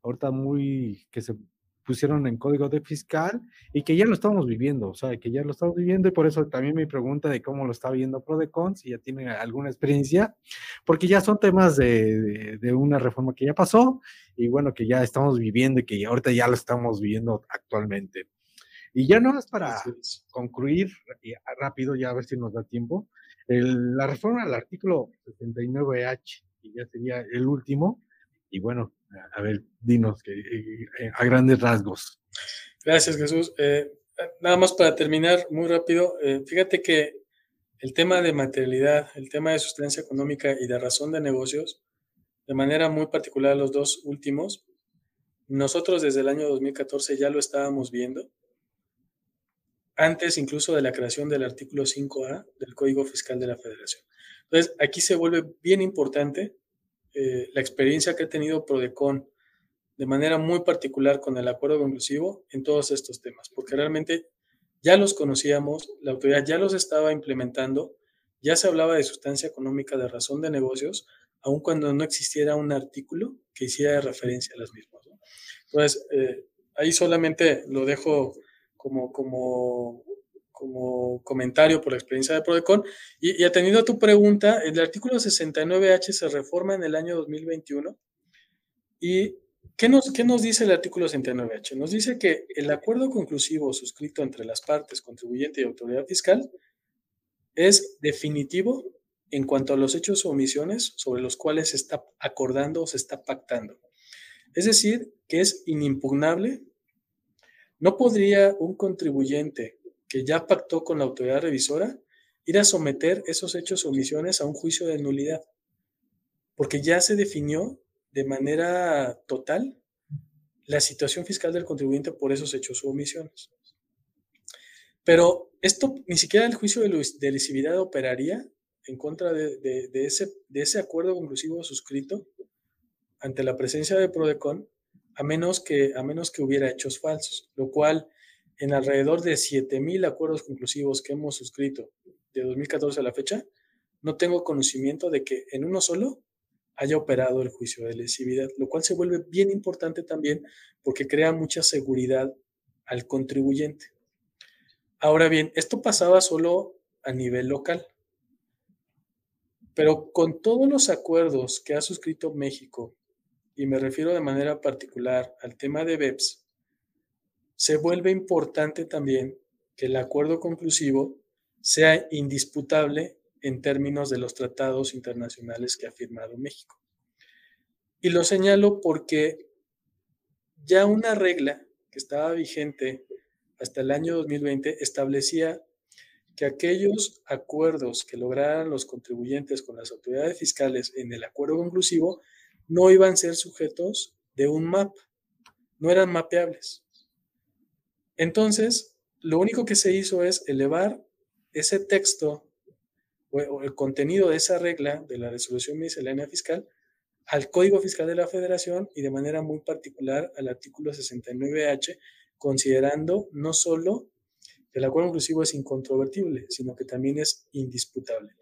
ahorita muy, que se pusieron en código de fiscal y que ya lo estamos viviendo, o sea, que ya lo estamos viviendo y por eso también mi pregunta de cómo lo está viendo Prodecon, si ya tiene alguna experiencia, porque ya son temas de, de, una reforma que ya pasó y bueno, que ya estamos viviendo y que ahorita ya lo estamos viviendo actualmente. Y ya no es para concluir rápido, ya a ver si nos da tiempo, la reforma del artículo 79H, y ya sería el último, y bueno, a ver, dinos que, eh, a grandes rasgos. Gracias, Jesús. Eh, nada más para terminar muy rápido, eh, fíjate que el tema de materialidad, el tema de sustancia económica y de razón de negocios, de manera muy particular los dos últimos, nosotros desde el año 2014 ya lo estábamos viendo, antes incluso de la creación del artículo 5A del Código Fiscal de la Federación. Entonces, aquí se vuelve bien importante eh, la experiencia que ha tenido Prodecon de manera muy particular con el acuerdo conclusivo en todos estos temas, porque realmente ya los conocíamos, la autoridad ya los estaba implementando, ya se hablaba de sustancia económica de razón de negocios, aun cuando no existiera un artículo que hiciera referencia a las mismas. Entonces, eh, ahí solamente lo dejo como, como, como comentario por la experiencia de Prodecon. Y, y atendiendo a tu pregunta, el artículo 69H se reforma en el año 2021 y ¿Qué nos, ¿Qué nos, dice el artículo 69H? Nos dice que el acuerdo conclusivo suscrito entre las partes, contribuyente y autoridad fiscal, es definitivo en cuanto a los hechos o omisiones sobre los cuales se está acordando o se está pactando. Es decir, que es inimpugnable. No podría un contribuyente que ya pactó con la autoridad revisora ir a someter esos hechos o omisiones a un juicio de nulidad, porque ya se definió de manera total la situación fiscal del contribuyente por esos hechos o omisiones. Pero esto ni siquiera el juicio de, lesividad operaría en contra de, ese, de ese acuerdo conclusivo suscrito ante la presencia de Prodecon, a menos que, a menos que hubiera hechos falsos, lo cual en alrededor de 7.000 acuerdos conclusivos que hemos suscrito de 2014 a la fecha, no tengo conocimiento de que en uno solo haya operado el juicio de lesividad, lo cual se vuelve bien importante también porque crea mucha seguridad al contribuyente. Ahora bien, esto pasaba solo a nivel local, pero con todos los acuerdos que ha suscrito México, y me refiero de manera particular al tema de BEPS, se vuelve importante también que el acuerdo conclusivo sea indisputable en términos de los tratados internacionales que ha firmado México. Y lo señalo porque ya una regla que estaba vigente hasta el año 2020 establecía que aquellos acuerdos que lograran los contribuyentes con las autoridades fiscales en el acuerdo conclusivo no iban a ser sujetos de un MAP, no eran mapeables. Entonces, lo único que se hizo es elevar ese texto o el contenido de esa regla de la resolución miscelánea fiscal al Código Fiscal de la Federación y de manera muy particular al artículo 69H, considerando no solo que el acuerdo inclusivo es incontrovertible, sino que también es indisputable.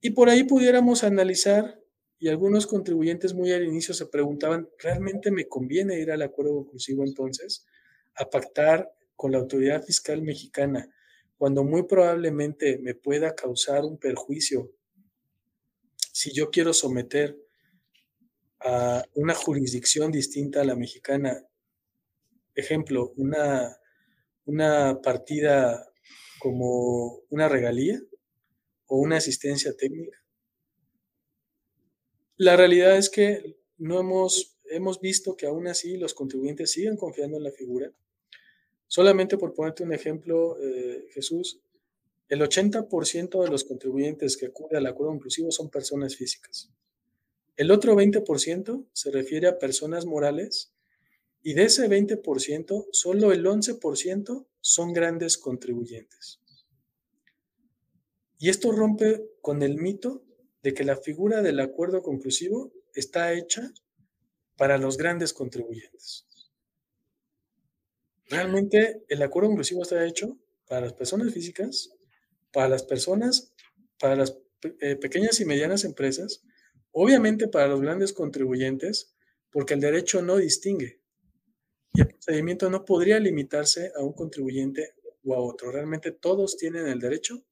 Y por ahí pudiéramos analizar, y algunos contribuyentes muy al inicio se preguntaban, ¿realmente me conviene ir al acuerdo inclusivo entonces a pactar con la autoridad fiscal mexicana? cuando muy probablemente me pueda causar un perjuicio si yo quiero someter a una jurisdicción distinta a la mexicana, ejemplo, una, una partida como una regalía o una asistencia técnica. La realidad es que no hemos, hemos visto que aún así los contribuyentes siguen confiando en la figura Solamente por ponerte un ejemplo, eh, Jesús, el 80% de los contribuyentes que acuden al acuerdo inclusivo son personas físicas. El otro 20% se refiere a personas morales y de ese 20%, solo el 11% son grandes contribuyentes. Y esto rompe con el mito de que la figura del acuerdo conclusivo está hecha para los grandes contribuyentes. Realmente el acuerdo inclusivo está hecho para las personas físicas, para las personas, para las eh, pequeñas y medianas empresas, obviamente para los grandes contribuyentes, porque el derecho no distingue. Y el procedimiento no podría limitarse a un contribuyente o a otro. Realmente todos tienen el derecho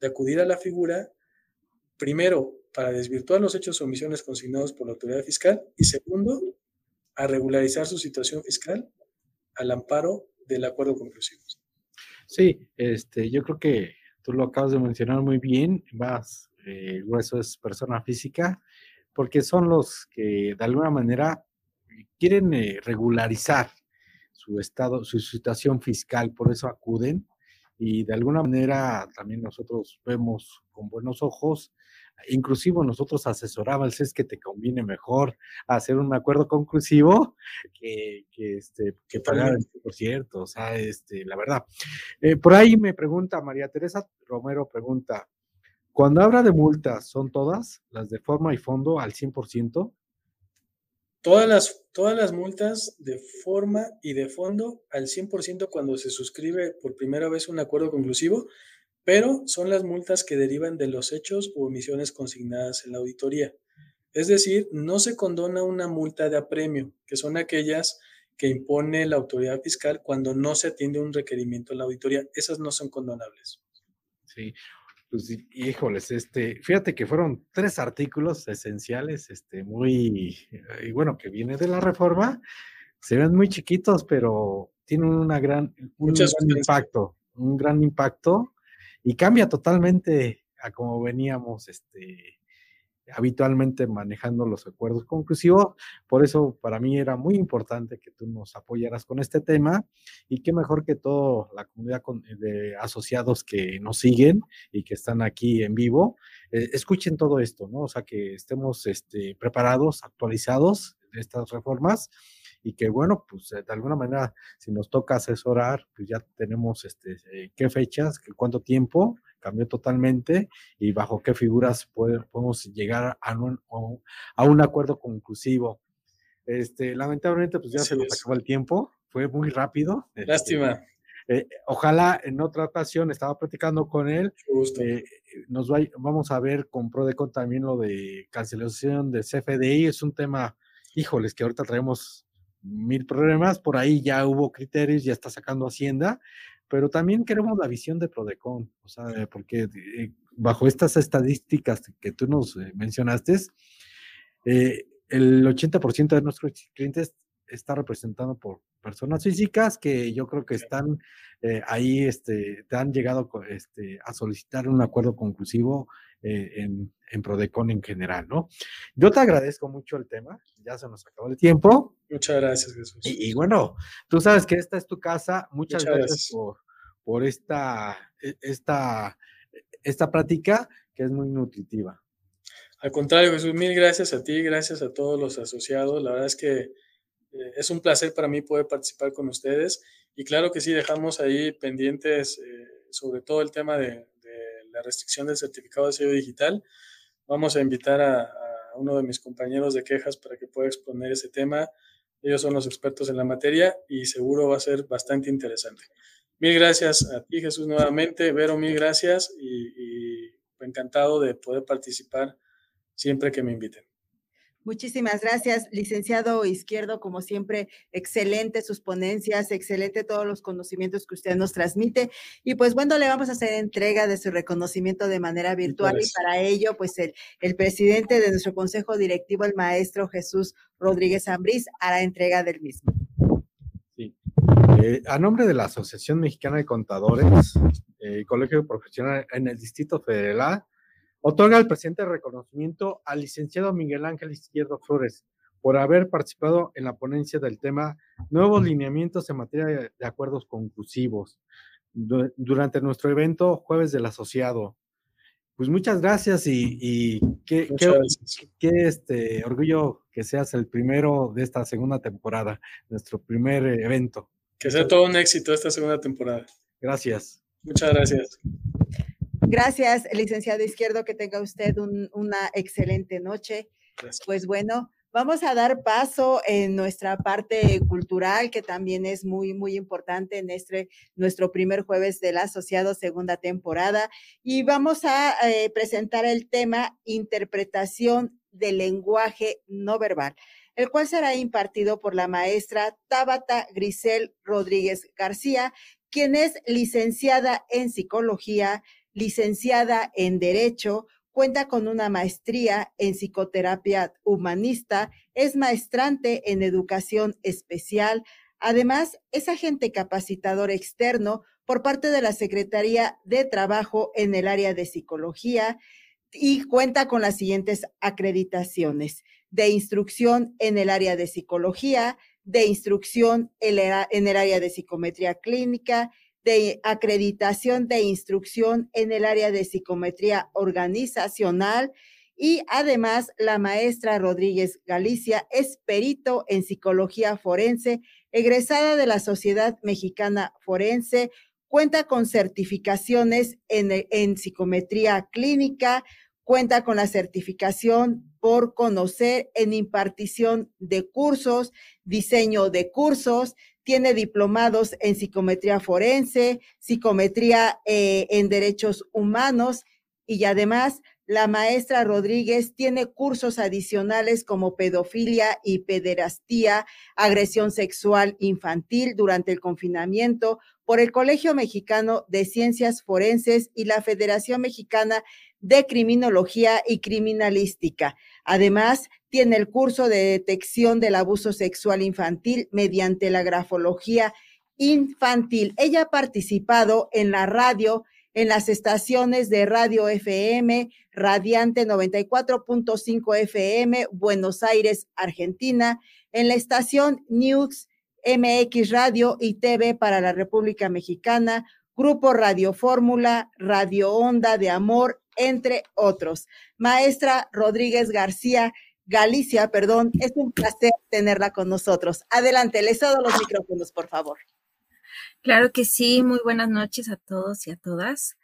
de acudir a la figura, primero, para desvirtuar los hechos o omisiones consignados por la autoridad fiscal y segundo, a regularizar su situación fiscal al amparo del acuerdo conclusivo. Sí, este, yo creo que tú lo acabas de mencionar muy bien, más eh, grueso es persona física, porque son los que de alguna manera quieren eh, regularizar su estado, su situación fiscal, por eso acuden y de alguna manera también nosotros vemos con buenos ojos, inclusive nosotros asesorábamos, es que te conviene mejor hacer un acuerdo conclusivo que, que, este, que pagar por cierto, o sea, este, la verdad. Eh, por ahí me pregunta María Teresa Romero, pregunta, cuando habla de multas, ¿son todas las de forma y fondo al 100%? Todas las, todas las multas de forma y de fondo al 100% cuando se suscribe por primera vez un acuerdo conclusivo, pero son las multas que derivan de los hechos o omisiones consignadas en la auditoría. Es decir, no se condona una multa de apremio, que son aquellas que impone la autoridad fiscal cuando no se atiende un requerimiento en la auditoría. Esas no son condonables. Sí, pues híjoles, este, fíjate que fueron tres artículos esenciales, este, muy, y bueno, que viene de la reforma, se ven muy chiquitos, pero tienen una gran, un gran impacto, un gran impacto y cambia totalmente a como veníamos, este, habitualmente manejando los acuerdos conclusivos. Por eso para mí era muy importante que tú nos apoyaras con este tema y qué mejor que toda la comunidad de asociados que nos siguen y que están aquí en vivo, eh, escuchen todo esto, ¿no? O sea, que estemos este, preparados, actualizados de estas reformas y que bueno, pues de alguna manera, si nos toca asesorar, pues ya tenemos este, eh, qué fechas, cuánto tiempo cambió totalmente y bajo qué figuras podemos llegar a un, a un acuerdo conclusivo. Este, lamentablemente, pues ya se nos acabó el tiempo, fue muy rápido. Este, Lástima. Eh, ojalá en otra ocasión, estaba platicando con él, eh, nos vamos a ver con Prodecon también lo de cancelación de CFDI, es un tema, híjoles, que ahorita traemos mil problemas, por ahí ya hubo criterios, ya está sacando Hacienda, pero también queremos la visión de Prodecon, o sea, porque eh, bajo estas estadísticas que tú nos eh, mencionaste, eh, el 80% de nuestros clientes está representado por personas físicas que yo creo que están ahí, este, te han llegado este, a solicitar un acuerdo conclusivo en, en, Prodecon en general, ¿no? Yo te agradezco mucho el tema, ya se nos acabó el tiempo. Muchas gracias, Jesús. Y, bueno, tú sabes que esta es tu casa. Muchas, gracias, por, por esta, e, esta, esta práctica que es muy nutritiva. Al contrario, Jesús, mil gracias a ti, gracias a todos los asociados. La verdad es que eh, es un placer para mí poder participar con ustedes. Y claro que sí, dejamos ahí pendientes eh, sobre todo el tema de, la restricción del certificado de sello digital. Vamos a invitar a uno de mis compañeros de quejas para que pueda exponer ese tema ellos son los expertos en la materia y seguro va a ser bastante interesante. Mil gracias a ti, Jesús, nuevamente. Vero, mil gracias y, encantado de poder participar siempre que me inviten. Muchísimas gracias, licenciado Izquierdo, como siempre, excelente sus ponencias, excelente todos los conocimientos que usted nos transmite. Y pues bueno, le vamos a hacer entrega de su reconocimiento de manera virtual y para ello, pues el, el presidente de nuestro consejo directivo, el maestro Jesús Rodríguez Ambrís, hará entrega del mismo. Sí. Eh, a nombre de la Asociación Mexicana de Contadores, eh, Colegio Profesional en el Distrito Federal, Otorga el presente reconocimiento al licenciado Miguel Ángel Izquierdo Flores por haber participado en la ponencia del tema Nuevos lineamientos en materia de acuerdos conclusivos durante nuestro evento Jueves del Asociado. Pues muchas gracias y, qué, qué, este, orgullo que seas el primero de esta segunda temporada, nuestro primer evento. Que sea todo un éxito esta segunda temporada. Gracias. Muchas gracias. Gracias, licenciado Izquierdo, que tenga usted una excelente noche. Pues bueno, vamos a dar paso en nuestra parte cultural, que también es muy, muy importante en este, nuestro primer jueves del asociado segunda temporada. Y vamos a eh, presentar el tema interpretación del lenguaje no verbal el cual será impartido por la maestra Tabata Grisel Rodríguez García, quien es licenciada en psicología, licenciada en Derecho, cuenta con una maestría en psicoterapia humanista, es maestrante en educación especial, además es agente capacitador externo por parte de la Secretaría de Trabajo en el área de psicología y cuenta con las siguientes acreditaciones de instrucción en el área de psicología, de instrucción en el área de psicometría clínica, de acreditación de instrucción en el área de psicometría organizacional y además la maestra Rodríguez Galicia es perito en psicología forense, egresada de la Sociedad Mexicana Forense, cuenta con certificaciones en, en psicometría clínica, cuenta con la certificación por conocer en impartición de cursos, diseño de cursos, tiene diplomados en psicometría forense, psicometría eh, en derechos humanos y además la maestra Rodríguez tiene cursos adicionales como pedofilia y pederastía, agresión sexual infantil durante el confinamiento por el Colegio Mexicano de Ciencias Forenses y la Federación Mexicana de Criminología y Criminalística. Además, tiene el curso de detección del abuso sexual infantil mediante la grafología infantil. Ella ha participado en la radio, en las estaciones de Radio FM, Radiante 94.5 FM, Buenos Aires, Argentina, en la estación News MX Radio y TV para la República Mexicana, Grupo Radio Fórmula, Radio Onda de Amor, entre otros. Maestra Rodríguez García, Galicia, perdón, es un placer tenerla con nosotros. Adelante, les cedo los micrófonos, por favor. Claro que sí, muy buenas noches a todos y a todas.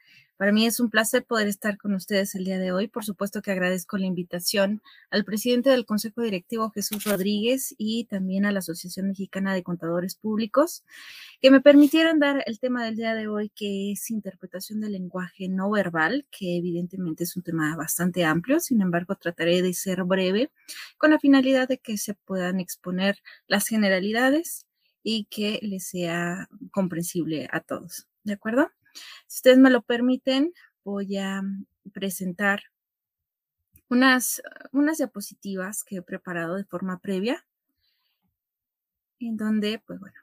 Para mí es un placer poder estar con ustedes el día de hoy. Por supuesto que agradezco la invitación al presidente del Consejo Directivo, Jesús Rodríguez, y también a la Asociación Mexicana de Contadores Públicos, que me permitieran dar el tema del día de hoy, que es interpretación del lenguaje no verbal, que evidentemente es un tema bastante amplio. Sin embargo, trataré de ser breve con la finalidad de que se puedan exponer las generalidades y que les sea comprensible a todos. ¿De acuerdo? Si ustedes me lo permiten, voy a presentar unas, unas diapositivas que he preparado de forma previa, en donde, pues bueno,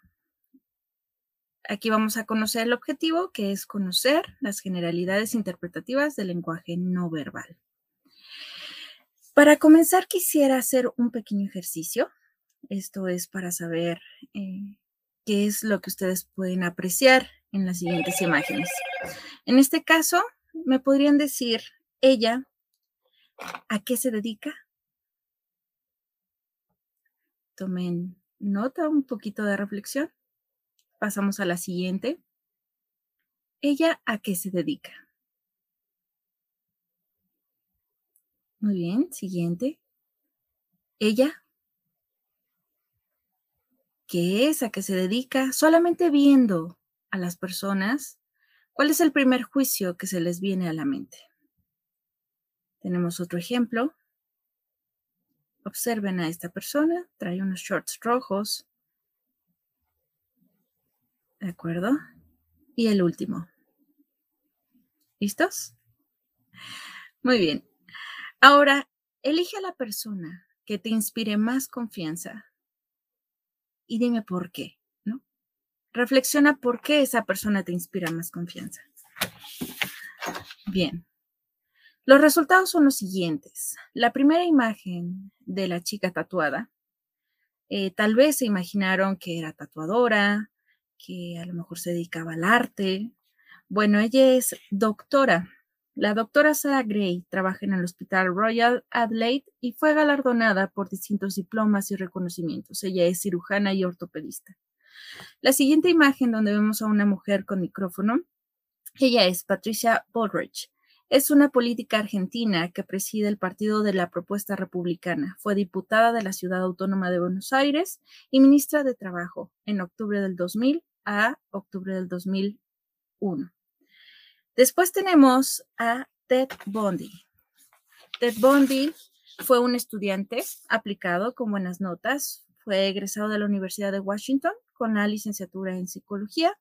aquí vamos a conocer el objetivo, que es conocer las generalidades interpretativas del lenguaje no verbal. Para comenzar, quisiera hacer un pequeño ejercicio. Esto es para saber eh, qué es lo que ustedes pueden apreciar en las siguientes imágenes. En este caso, me podrían decir ella a qué se dedica. Tomen nota, un poquito de reflexión. Pasamos a la siguiente. Ella a qué se dedica. Muy bien, siguiente. Ella qué es, a qué se dedica, solamente viendo a las personas, ¿cuál es el primer juicio que se les viene a la mente? Tenemos otro ejemplo. Observen a esta persona, trae unos shorts rojos. ¿De acuerdo? Y el último. ¿Listos? Muy bien. Ahora, elige a la persona que te inspire más confianza y dime por qué. Reflexiona por qué esa persona te inspira más confianza. Bien. Los resultados son los siguientes. La primera imagen de la chica tatuada, eh, tal vez se imaginaron que era tatuadora, que a lo mejor se dedicaba al arte. Bueno, ella es doctora. La doctora Sarah Gray trabaja en el Hospital Royal Adelaide y fue galardonada por distintos diplomas y reconocimientos. Ella es cirujana y ortopedista. La siguiente imagen donde vemos a una mujer con micrófono, ella es Patricia Bullrich. Es una política argentina que preside el Partido de la Propuesta Republicana. Fue diputada de la Ciudad Autónoma de Buenos Aires y ministra de Trabajo en octubre del 2000 a octubre del 2001. Después tenemos a Ted Bundy. Ted Bundy fue un estudiante aplicado con buenas notas. Fue egresado de la Universidad de Washington con la licenciatura en psicología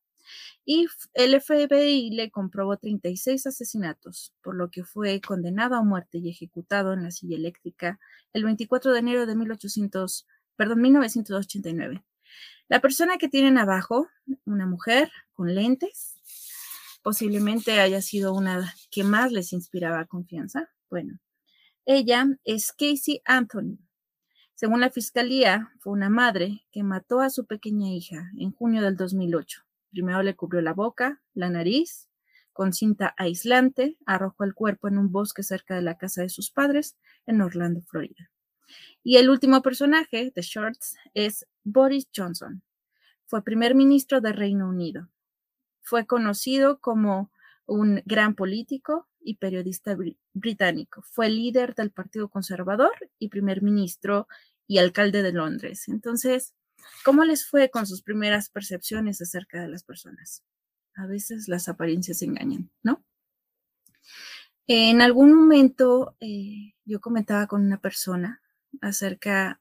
y el FBI le comprobó 36 asesinatos, por lo que fue condenado a muerte y ejecutado en la silla eléctrica el 24 de enero de 1800, perdón, 1989. La persona que tienen abajo, una mujer con lentes, posiblemente haya sido una que más les inspiraba confianza. Bueno, ella es Casey Anthony. Según la fiscalía, fue una madre que mató a su pequeña hija en junio del 2008. Primero le cubrió la boca, la nariz, con cinta aislante, arrojó el cuerpo en un bosque cerca de la casa de sus padres en Orlando, Florida. Y el último personaje de Shorts es Boris Johnson. Fue primer ministro del Reino Unido. Fue conocido como un gran político y periodista británico. Fue líder del Partido Conservador y primer ministro y alcalde de Londres. Entonces, ¿cómo les fue con sus primeras percepciones acerca de las personas? A veces las apariencias engañan, ¿no? En algún momento eh, yo comentaba con una persona acerca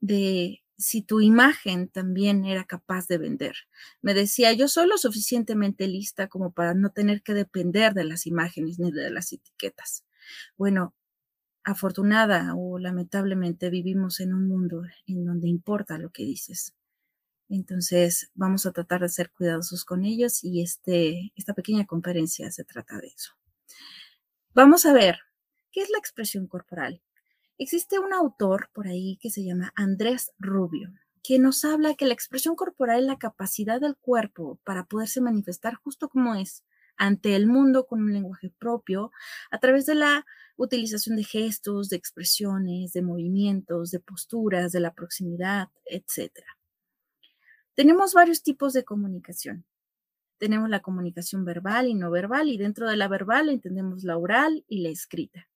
de si tu imagen también era capaz de vender. Me decía, yo soy lo suficientemente lista como para no tener que depender de las imágenes ni de las etiquetas. Bueno, afortunada o lamentablemente vivimos en un mundo en donde importa lo que dices. Entonces, vamos a tratar de ser cuidadosos con ellos y este, esta pequeña conferencia se trata de eso. Vamos a ver, ¿qué es la expresión corporal? Existe un autor por ahí que se llama Andrés Rubio, que nos habla que la expresión corporal es la capacidad del cuerpo para poderse manifestar justo como es ante el mundo con un lenguaje propio a través de la utilización de gestos, de expresiones, de movimientos, de posturas, de la proximidad, etc. Tenemos varios tipos de comunicación. Tenemos la comunicación verbal y no verbal y dentro de la verbal entendemos la oral y la escrita.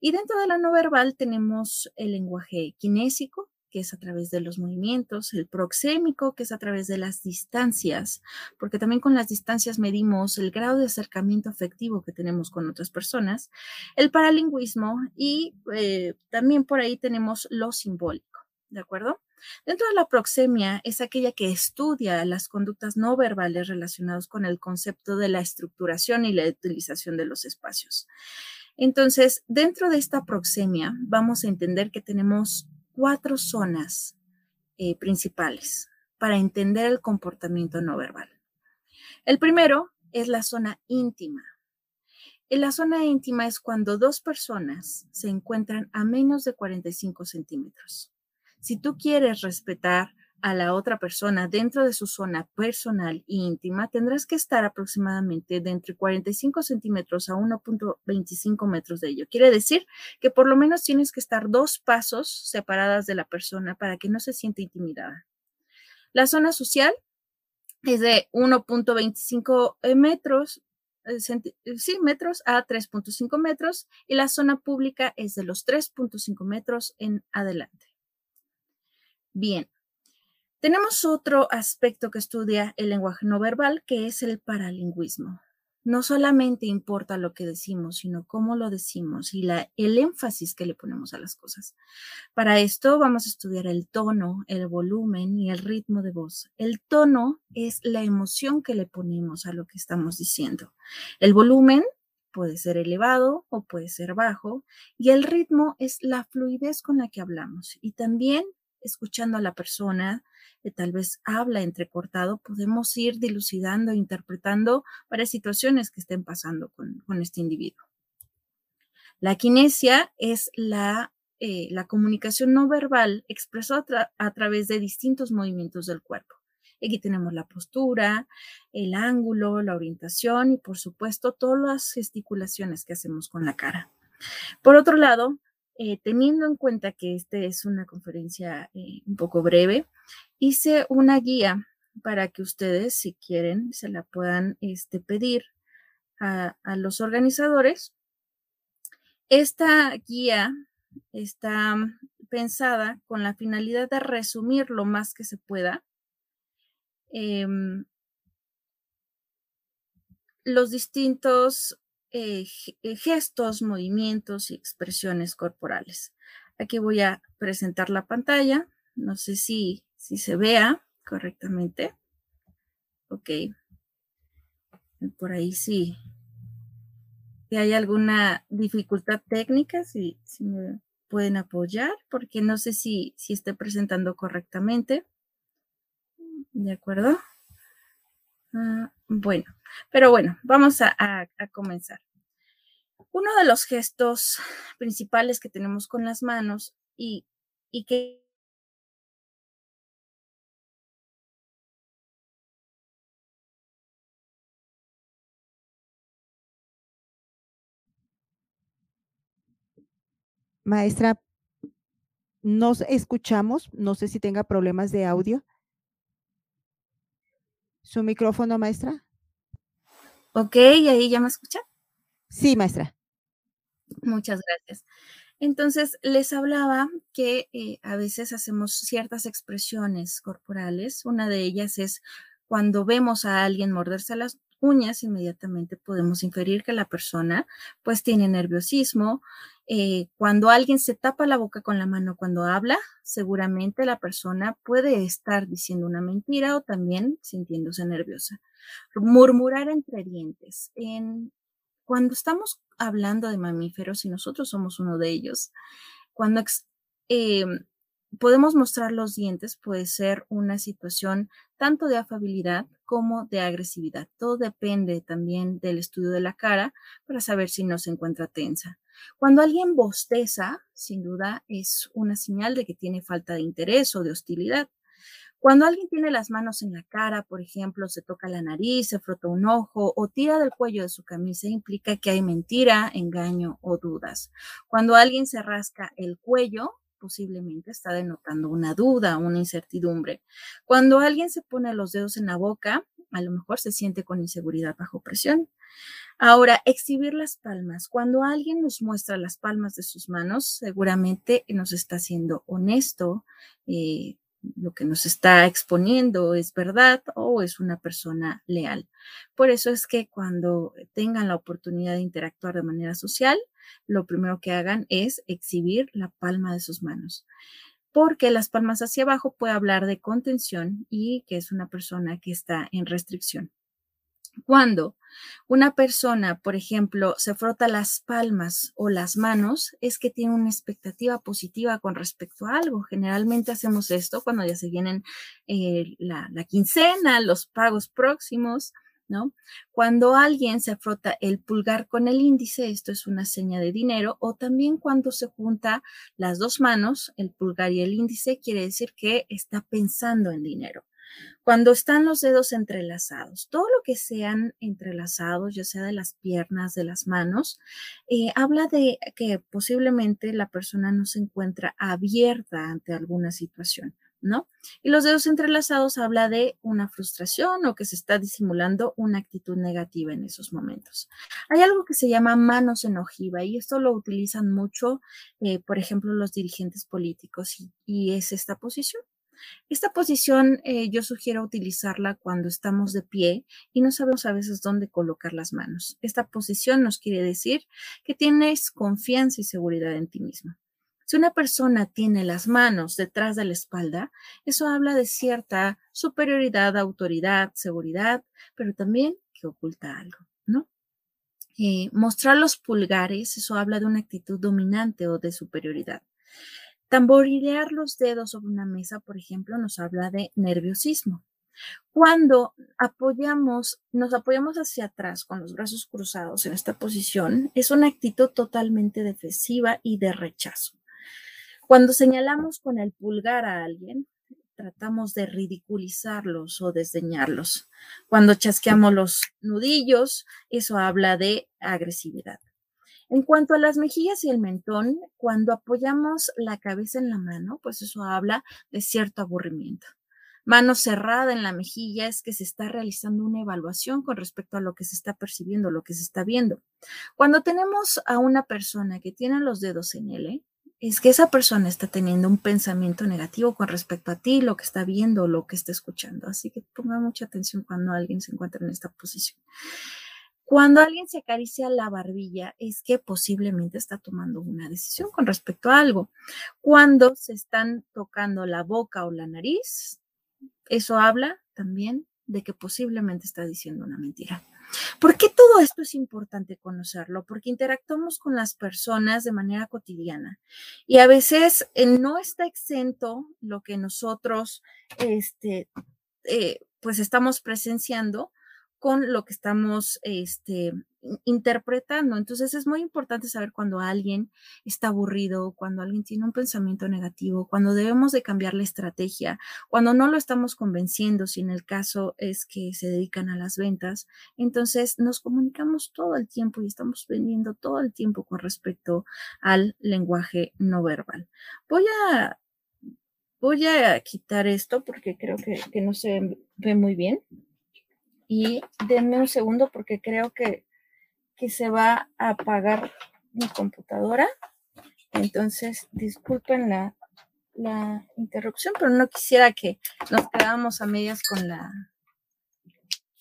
Y dentro de la no verbal tenemos el lenguaje kinésico, que es a través de los movimientos, el proxémico, que es a través de las distancias, porque también con las distancias medimos el grado de acercamiento afectivo que tenemos con otras personas, el paralingüismo y eh, también por ahí tenemos lo simbólico, ¿de acuerdo? Dentro de la proxemia es aquella que estudia las conductas no verbales relacionadas con el concepto de la estructuración y la utilización de los espacios. Entonces, dentro de esta proxemia, vamos a entender que tenemos cuatro zonas eh, principales para entender el comportamiento no verbal. El primero es la zona íntima. En la zona íntima es cuando dos personas se encuentran a menos de 45 centímetros. Si tú quieres respetar a la otra persona dentro de su zona personal e íntima, tendrás que estar aproximadamente de entre 45 centímetros a 1.25 metros de ello. Quiere decir que por lo menos tienes que estar dos pasos separadas de la persona para que no se sienta intimidada. La zona social es de 1.25 eh, metros, eh, eh, sí, metros a 3.5 metros y la zona pública es de los 3.5 metros en adelante. Bien, tenemos otro aspecto que estudia el lenguaje no verbal, que es el paralingüismo. No solamente importa lo que decimos, sino cómo lo decimos y el énfasis que le ponemos a las cosas. Para esto vamos a estudiar el tono, el volumen y el ritmo de voz. El tono es la emoción que le ponemos a lo que estamos diciendo. El volumen puede ser elevado o puede ser bajo y el ritmo es la fluidez con la que hablamos y también escuchando a la persona, que tal vez habla entrecortado, podemos ir dilucidando, interpretando varias situaciones que estén pasando con, este individuo. La kinesia es la, eh, la comunicación no verbal expresada a, través de distintos movimientos del cuerpo. Aquí tenemos la postura, el ángulo, la orientación y por supuesto todas las gesticulaciones que hacemos con la cara. Por otro lado, eh, teniendo en cuenta que esta es una conferencia eh, un poco breve, hice una guía para que ustedes, si quieren, se la puedan este, pedir a, los organizadores. Esta guía está pensada con la finalidad de resumir lo más que se pueda em, los distintos eh, eh, gestos, movimientos y expresiones corporales. Aquí voy a presentar la pantalla. No sé si, si se vea correctamente. Ok. Por ahí sí. Si hay alguna dificultad técnica, si, si me pueden apoyar, porque no sé si, si esté presentando correctamente. ¿De acuerdo? Ah, bueno, pero bueno, vamos a, comenzar. Uno de los gestos principales que tenemos con las manos y y que Maestra, nos escuchamos, no sé si tenga problemas de audio. ¿Su micrófono, maestra? Ok, ahí ya me escucha. Sí, maestra. Muchas gracias. Entonces, les hablaba que eh, a veces hacemos ciertas expresiones corporales. Una de ellas es cuando vemos a alguien morderse las uñas, inmediatamente podemos inferir que la persona pues tiene nerviosismo. Eh, cuando alguien se tapa la boca con la mano cuando habla, seguramente la persona puede estar diciendo una mentira o también sintiéndose nerviosa. Murmurar entre dientes. En, cuando estamos hablando de mamíferos y nosotros somos uno de ellos, cuando em, podemos mostrar los dientes, puede ser una situación tanto de afabilidad como de agresividad. Todo depende también del estudio de la cara para saber si no se encuentra tensa. Cuando alguien bosteza, sin duda es una señal de que tiene falta de interés o de hostilidad. Cuando alguien tiene las manos en la cara, por ejemplo, se toca la nariz, se frota un ojo o tira del cuello de su camisa, implica que hay mentira, engaño o dudas. Cuando alguien se rasca el cuello, posiblemente está denotando una duda, una incertidumbre. Cuando alguien se pone los dedos en la boca, a lo mejor se siente con inseguridad bajo presión. Ahora, exhibir las palmas. Cuando alguien nos muestra las palmas de sus manos, seguramente nos está siendo honesto, eh, lo que nos está exponiendo es verdad o es una persona leal. Por eso es que cuando tengan la oportunidad de interactuar de manera social, lo primero que hagan es exhibir la palma de sus manos. Porque las palmas hacia abajo puede hablar de contención y que es una persona que está en restricción. Cuando una persona, por ejemplo, se frota las palmas o las manos, es que tiene una expectativa positiva con respecto a algo. Generalmente hacemos esto cuando ya se vienen eh, la, quincena, los pagos próximos, ¿no? Cuando alguien se frota el pulgar con el índice, esto es una seña de dinero, o también cuando se junta las dos manos, el pulgar y el índice, quiere decir que está pensando en dinero. Cuando están los dedos entrelazados, todo lo que sean entrelazados, ya sea de las piernas, de las manos, eh, habla de que posiblemente la persona no se encuentra abierta ante alguna situación. ¿No? Y los dedos entrelazados habla de una frustración o que se está disimulando una actitud negativa en esos momentos. Hay algo que se llama manos en ojiva y esto lo utilizan mucho, eh, por ejemplo, los dirigentes políticos y es esta posición. Esta posición eh, yo sugiero utilizarla cuando estamos de pie y no sabemos a veces dónde colocar las manos. Esta posición nos quiere decir que tienes confianza y seguridad en ti mismo. Si una persona tiene las manos detrás de la espalda, eso habla de cierta superioridad, autoridad, seguridad, pero también que oculta algo, ¿no? Eh, mostrar los pulgares, eso habla de una actitud dominante o de superioridad. Tamborilear los dedos sobre una mesa, por ejemplo, nos habla de nerviosismo. Cuando apoyamos, nos apoyamos hacia atrás con los brazos cruzados en esta posición, es una actitud totalmente defensiva y de rechazo. Cuando señalamos con el pulgar a alguien, tratamos de ridiculizarlos o desdeñarlos. Cuando chasqueamos los nudillos, eso habla de agresividad. En cuanto a las mejillas y el mentón, cuando apoyamos la cabeza en la mano, pues eso habla de cierto aburrimiento. Mano cerrada en la mejilla es que se está realizando una evaluación con respecto a lo que se está percibiendo, lo que se está viendo. Cuando tenemos a una persona que tiene los dedos en L, es que esa persona está teniendo un pensamiento negativo con respecto a ti, lo que está viendo, lo que está escuchando. Así que ponga mucha atención cuando alguien se encuentra en esta posición. Cuando alguien se acaricia la barbilla es que posiblemente está tomando una decisión con respecto a algo. Cuando se están tocando la boca o la nariz, eso habla también de que posiblemente está diciendo una mentira. ¿Por qué todo esto es importante conocerlo? Porque interactuamos con las personas de manera cotidiana y a veces eh, no está exento lo que nosotros este, eh, pues estamos presenciando con lo que estamos este, interpretando. Entonces es muy importante saber cuando alguien está aburrido, cuando alguien tiene un pensamiento negativo, cuando debemos de cambiar la estrategia, cuando no lo estamos convenciendo, si en el caso es que se dedican a las ventas. Entonces nos comunicamos todo el tiempo y estamos vendiendo todo el tiempo con respecto al lenguaje no verbal. Voy a, voy a quitar esto porque creo que, que no se ve muy bien y denme un segundo porque creo que, que se va a apagar mi computadora. Entonces, disculpen la, la interrupción, pero no quisiera que nos quedáramos a medias con la,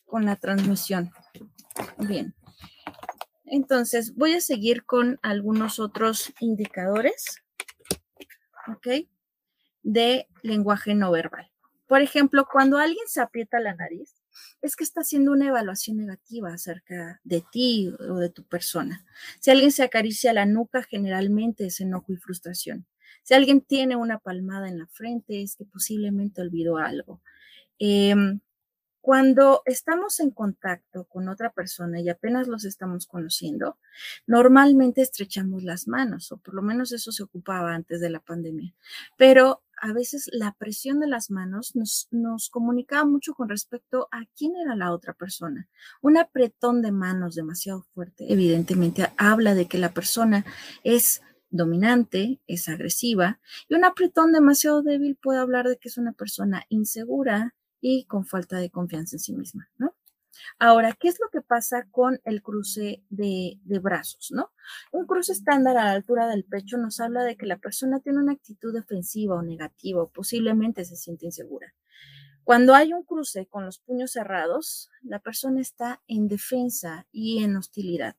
con la transmisión. Bien. Entonces, voy a seguir con algunos otros indicadores, ¿ok? De lenguaje no verbal. Por ejemplo, cuando alguien se aprieta la nariz, es que está haciendo una evaluación negativa acerca de ti o de tu persona. Si alguien se acaricia la nuca, generalmente es enojo y frustración. Si alguien tiene una palmada en la frente, es que posiblemente olvidó algo. Em, cuando estamos en contacto con otra persona y apenas los estamos conociendo, normalmente estrechamos las manos, o por lo menos eso se ocupaba antes de la pandemia. Pero a veces la presión de las manos nos, nos comunicaba mucho con respecto a quién era la otra persona. Un apretón de manos demasiado fuerte, evidentemente, habla de que la persona es dominante, es agresiva, y un apretón demasiado débil puede hablar de que es una persona insegura y con falta de confianza en sí misma, ¿no? Ahora, ¿qué es lo que pasa con el cruce de, brazos? ¿no? Un cruce estándar a la altura del pecho nos habla de que la persona tiene una actitud defensiva o negativa o posiblemente se siente insegura. Cuando hay un cruce con los puños cerrados, la persona está en defensa y en hostilidad.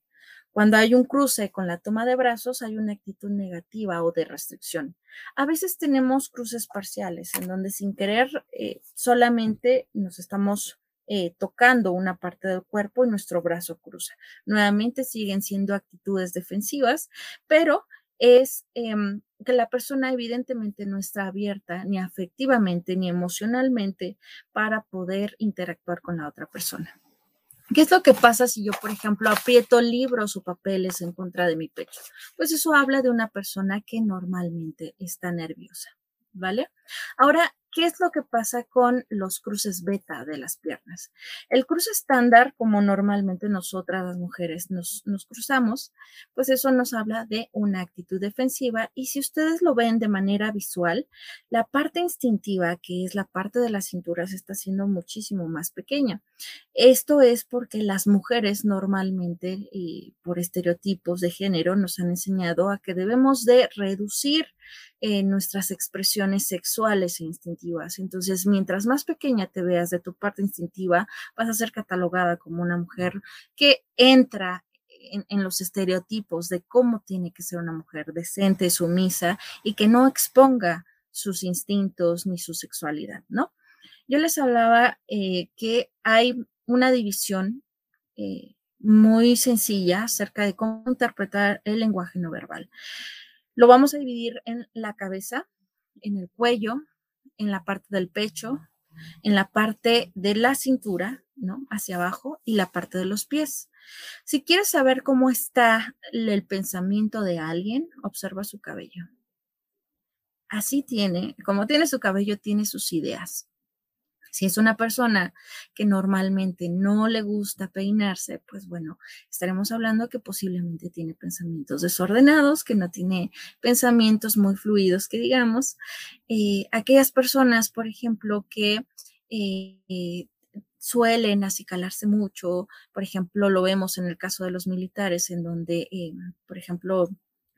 Cuando hay un cruce con la toma de brazos, hay una actitud negativa o de restricción. A veces tenemos cruces parciales en donde sin querer eh, solamente nos estamos eh, tocando una parte del cuerpo y nuestro brazo cruza. Nuevamente siguen siendo actitudes defensivas, pero es em, que la persona evidentemente no está abierta ni afectivamente ni emocionalmente para poder interactuar con la otra persona. ¿Qué es lo que pasa si yo, por ejemplo, aprieto libros o papeles en contra de mi pecho? Pues eso habla de una persona que normalmente está nerviosa, ¿vale? Ahora, ¿Qué es lo que pasa con los cruces beta de las piernas? El cruce estándar, como normalmente nosotras las mujeres nos, nos, cruzamos, pues eso nos habla de una actitud defensiva y si ustedes lo ven de manera visual, la parte instintiva, que es la parte de la cintura, se está haciendo muchísimo más pequeña. Esto es porque las mujeres normalmente, y por estereotipos de género, nos han enseñado a que debemos de reducir eh, nuestras expresiones sexuales e instintivas. Entonces, mientras más pequeña te veas de tu parte instintiva, vas a ser catalogada como una mujer que entra en, los estereotipos de cómo tiene que ser una mujer decente, sumisa y que no exponga sus instintos ni su sexualidad, ¿no? Yo les hablaba eh, que hay una división eh, muy sencilla acerca de cómo interpretar el lenguaje no verbal. Lo vamos a dividir en la cabeza, en el cuello, en la parte del pecho, en la parte de la cintura, ¿no? Hacia abajo y la parte de los pies. Si quieres saber cómo está el pensamiento de alguien, observa su cabello. Así tiene, como tiene su cabello, tiene sus ideas. Si es una persona que normalmente no le gusta peinarse, pues bueno, estaremos hablando que posiblemente tiene pensamientos desordenados, que no tiene pensamientos muy fluidos, que digamos. Eh, aquellas personas, por ejemplo, que eh, suelen acicalarse mucho, por ejemplo, lo vemos en el caso de los militares, en donde, eh, por ejemplo,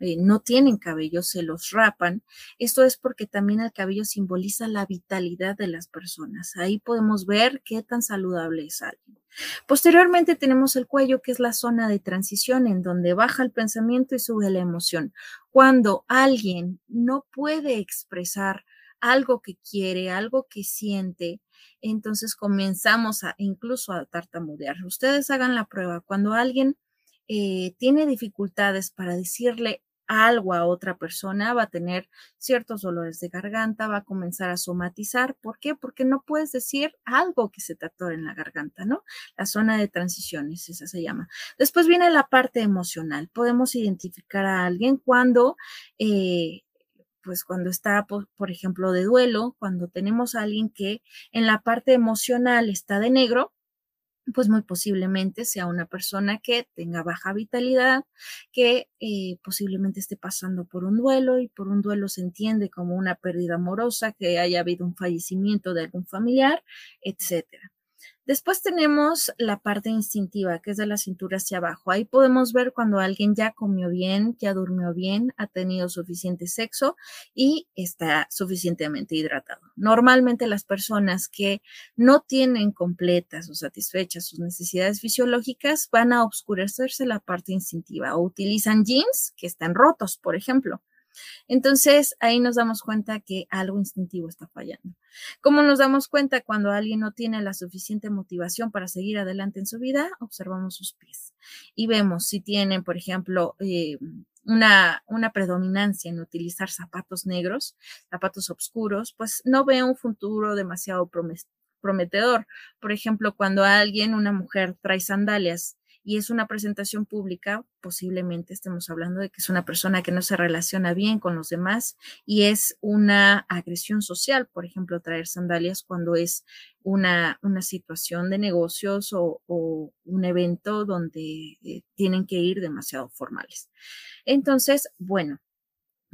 eh, no tienen cabello, se los rapan. Esto es porque también el cabello simboliza la vitalidad de las personas. Ahí podemos ver qué tan saludable es alguien. Posteriormente tenemos el cuello, que es la zona de transición en donde baja el pensamiento y sube la emoción. Cuando alguien no puede expresar algo que quiere, algo que siente, entonces comenzamos a incluso a tartamudear. Ustedes hagan la prueba. Cuando alguien eh, tiene dificultades para decirle algo a otra persona, va a tener ciertos dolores de garganta, va a comenzar a somatizar. ¿Por qué? Porque no puedes decir algo que se te atore en la garganta, ¿no? La zona de transiciones, esa se llama. Después viene la parte emocional. Podemos identificar a alguien cuando... Eh, pues cuando está, por, por, ejemplo, de duelo, cuando tenemos a alguien que en la parte emocional está de negro, pues muy posiblemente sea una persona que tenga baja vitalidad, que eh, posiblemente esté pasando por un duelo y por un duelo se entiende como una pérdida amorosa, que haya habido un fallecimiento de algún familiar, etcétera. Después tenemos la parte instintiva, que es de la cintura hacia abajo. Ahí podemos ver cuando alguien ya comió bien, ya durmió bien, ha tenido suficiente sexo y está suficientemente hidratado. Normalmente las personas que no tienen completas o satisfechas sus necesidades fisiológicas van a oscurecerse la parte instintiva o utilizan jeans que están rotos, por ejemplo. Entonces, ahí nos damos cuenta que algo instintivo está fallando. ¿Cómo nos damos cuenta cuando alguien no tiene la suficiente motivación para seguir adelante en su vida? Observamos sus pies y vemos si tienen, por ejemplo, eh, una, una, predominancia en utilizar zapatos negros, zapatos oscuros, pues no ve un futuro demasiado prometedor. Por ejemplo, cuando alguien, una mujer, trae sandalias y es una presentación pública, posiblemente estemos hablando de que es una persona que no se relaciona bien con los demás y es una agresión social, por ejemplo, traer sandalias cuando es una, una situación de negocios o, un evento donde eh, tienen que ir demasiado formales. Entonces, bueno,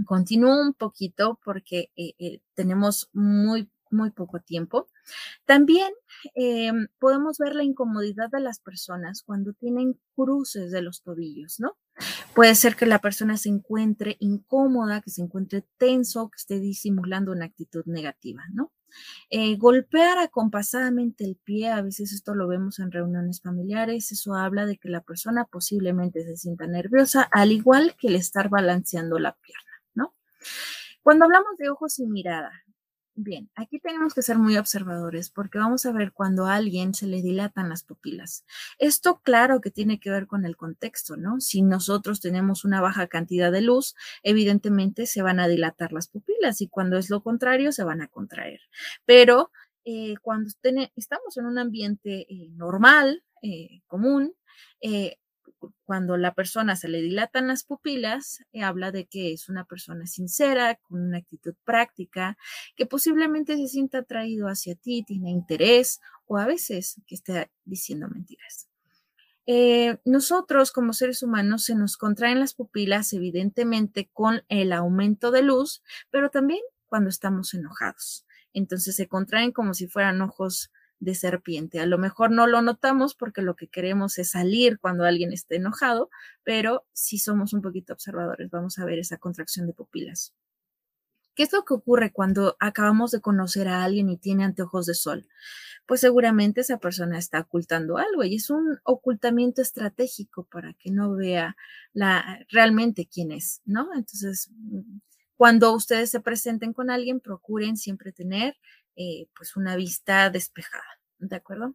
continúo un poquito porque eh, eh, tenemos muy muy poco tiempo. También em, podemos ver la incomodidad de las personas cuando tienen cruces de los tobillos, ¿no? Puede ser que la persona se encuentre incómoda, que se encuentre tenso, que esté disimulando una actitud negativa, ¿no? Eh, golpear acompasadamente el pie, a veces esto lo vemos en reuniones familiares, eso habla de que la persona posiblemente se sienta nerviosa, al igual que el estar balanceando la pierna, ¿no? Cuando hablamos de ojos y mirada, Bien, aquí tenemos que ser muy observadores porque vamos a ver cuando a alguien se le dilatan las pupilas. Esto claro que tiene que ver con el contexto, ¿no? Si nosotros tenemos una baja cantidad de luz, evidentemente se van a dilatar las pupilas y cuando es lo contrario, se van a contraer. Pero eh, cuando estamos en un ambiente eh, normal, eh, común, cuando la persona se le dilatan las pupilas, eh, habla de que es una persona sincera, con una actitud práctica, que posiblemente se sienta atraído hacia ti, tiene interés o a veces que esté diciendo mentiras. Eh, nosotros como seres humanos se nos contraen las pupilas evidentemente con el aumento de luz, pero también cuando estamos enojados. Entonces se contraen como si fueran ojos de serpiente. A lo mejor no lo notamos porque lo que queremos es salir cuando alguien esté enojado, pero si somos un poquito observadores, vamos a ver esa contracción de pupilas. ¿Qué es lo que ocurre cuando acabamos de conocer a alguien y tiene anteojos de sol? Pues seguramente esa persona está ocultando algo y es un ocultamiento estratégico para que no vea la, realmente quién es, ¿no? Entonces, cuando ustedes se presenten con alguien, procuren siempre tener eh, pues una vista despejada, ¿de acuerdo?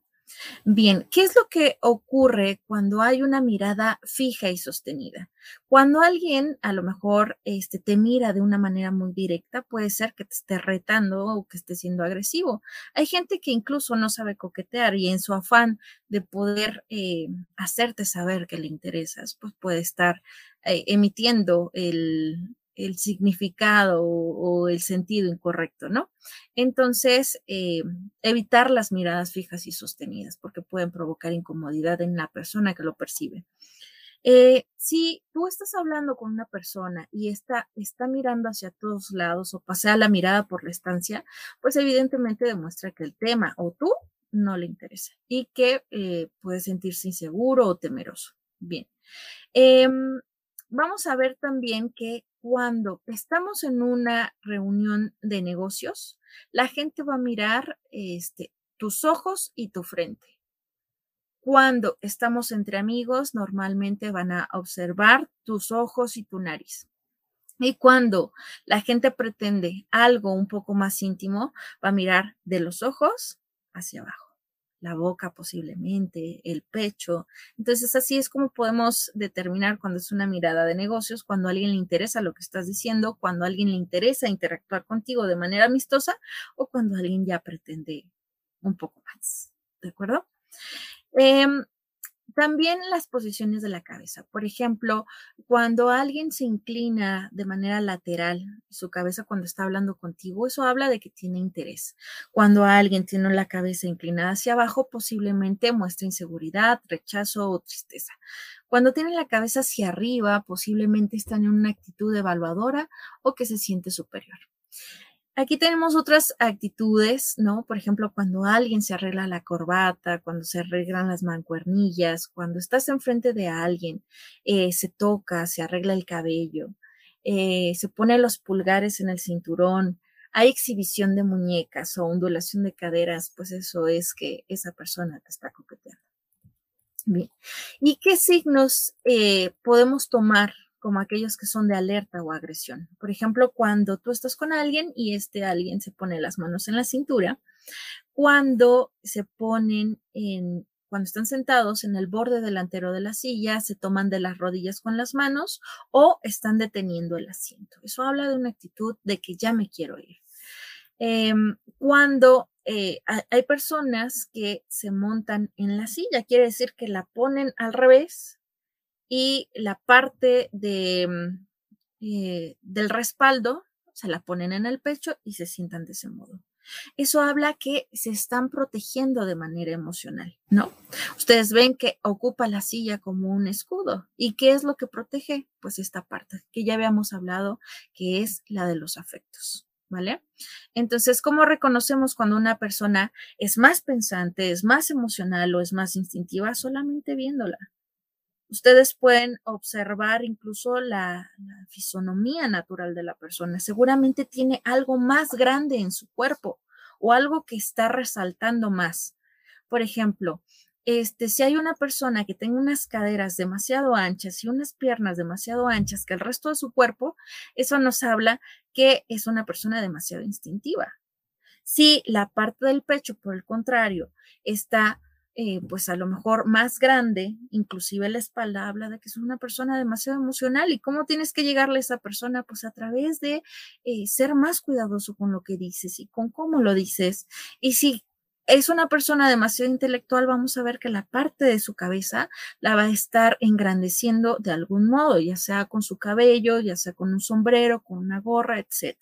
Bien, ¿qué es lo que ocurre cuando hay una mirada fija y sostenida? Cuando alguien a lo mejor este, te mira de una manera muy directa, puede ser que te esté retando o que esté siendo agresivo. Hay gente que incluso no sabe coquetear y en su afán de poder eh, hacerte saber que le interesas, pues puede estar eh, emitiendo el, el significado o, el sentido incorrecto, ¿no? Entonces, eh, evitar las miradas fijas y sostenidas porque pueden provocar incomodidad en la persona que lo percibe. Eh, si tú estás hablando con una persona y está, está mirando hacia todos lados o pasea la mirada por la estancia, pues evidentemente demuestra que el tema o tú no le interesa y que eh, puede sentirse inseguro o temeroso. Bien. Em, vamos a ver también que cuando estamos en una reunión de negocios, la gente va a mirar este, tus ojos y tu frente. Cuando estamos entre amigos, normalmente van a observar tus ojos y tu nariz. Y cuando la gente pretende algo un poco más íntimo, va a mirar de los ojos hacia abajo. La boca posiblemente, el pecho. Entonces así es como podemos determinar cuando es una mirada de negocios, cuando a alguien le interesa lo que estás diciendo, cuando a alguien le interesa interactuar contigo de manera amistosa o cuando alguien ya pretende un poco más. ¿De acuerdo? Em, también las posiciones de la cabeza. Por ejemplo, cuando alguien se inclina de manera lateral, su cabeza cuando está hablando contigo, eso habla de que tiene interés. Cuando alguien tiene la cabeza inclinada hacia abajo, posiblemente muestra inseguridad, rechazo o tristeza. Cuando tiene la cabeza hacia arriba, posiblemente están en una actitud evaluadora o que se siente superior. Aquí tenemos otras actitudes, ¿no? Por ejemplo, cuando alguien se arregla la corbata, cuando se arreglan las mancuernillas, cuando estás enfrente de alguien, eh, se toca, se arregla el cabello, eh, se pone los pulgares en el cinturón, hay exhibición de muñecas o ondulación de caderas, pues eso es que esa persona te está coqueteando. Bien. ¿Y qué signos eh, podemos tomar como aquellos que son de alerta o agresión. Por ejemplo, cuando tú estás con alguien y este alguien se pone las manos en la cintura, cuando se ponen en, cuando están sentados en el borde delantero de la silla, se toman de las rodillas con las manos o están deteniendo el asiento. Eso habla de una actitud de que ya me quiero ir. Em, cuando eh, hay personas que se montan en la silla, quiere decir que la ponen al revés y la parte de, mm, eh, del respaldo se la ponen en el pecho y se sientan de ese modo. Eso habla que se están protegiendo de manera emocional, ¿no? Ustedes ven que ocupa la silla como un escudo. ¿Y qué es lo que protege? Pues esta parte que ya habíamos hablado, que es la de los afectos, ¿vale? Entonces, ¿cómo reconocemos cuando una persona es más pensante, es más emocional o es más instintiva? Solamente viéndola. Ustedes pueden observar incluso la, fisonomía natural de la persona. Seguramente tiene algo más grande en su cuerpo o algo que está resaltando más. Por ejemplo, este, si hay una persona que tenga unas caderas demasiado anchas y unas piernas demasiado anchas que el resto de su cuerpo, eso nos habla que es una persona demasiado instintiva. Si la parte del pecho, por el contrario, está eh, pues a lo mejor más grande, inclusive la espalda, habla de que es una persona demasiado emocional y cómo tienes que llegarle a esa persona, pues a través de eh, ser más cuidadoso con lo que dices y con cómo lo dices. Y si es una persona demasiado intelectual, vamos a ver que la parte de su cabeza la va a estar engrandeciendo de algún modo, ya sea con su cabello, ya sea con un sombrero, con una gorra, etc.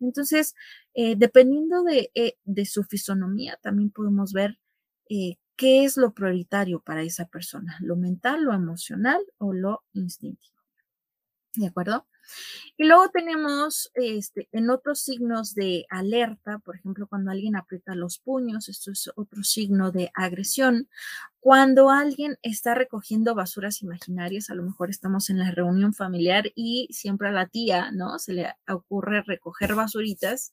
Entonces, eh, dependiendo de, de, su fisonomía, también podemos ver ¿Qué es lo prioritario para esa persona? ¿Lo mental, lo emocional o lo instintivo? ¿De acuerdo? Y luego tenemos este, en otros signos de alerta, por ejemplo, cuando alguien aprieta los puños, esto es otro signo de agresión. Cuando alguien está recogiendo basuras imaginarias, a lo mejor estamos en la reunión familiar y siempre a la tía, ¿no? Se le ocurre recoger basuritas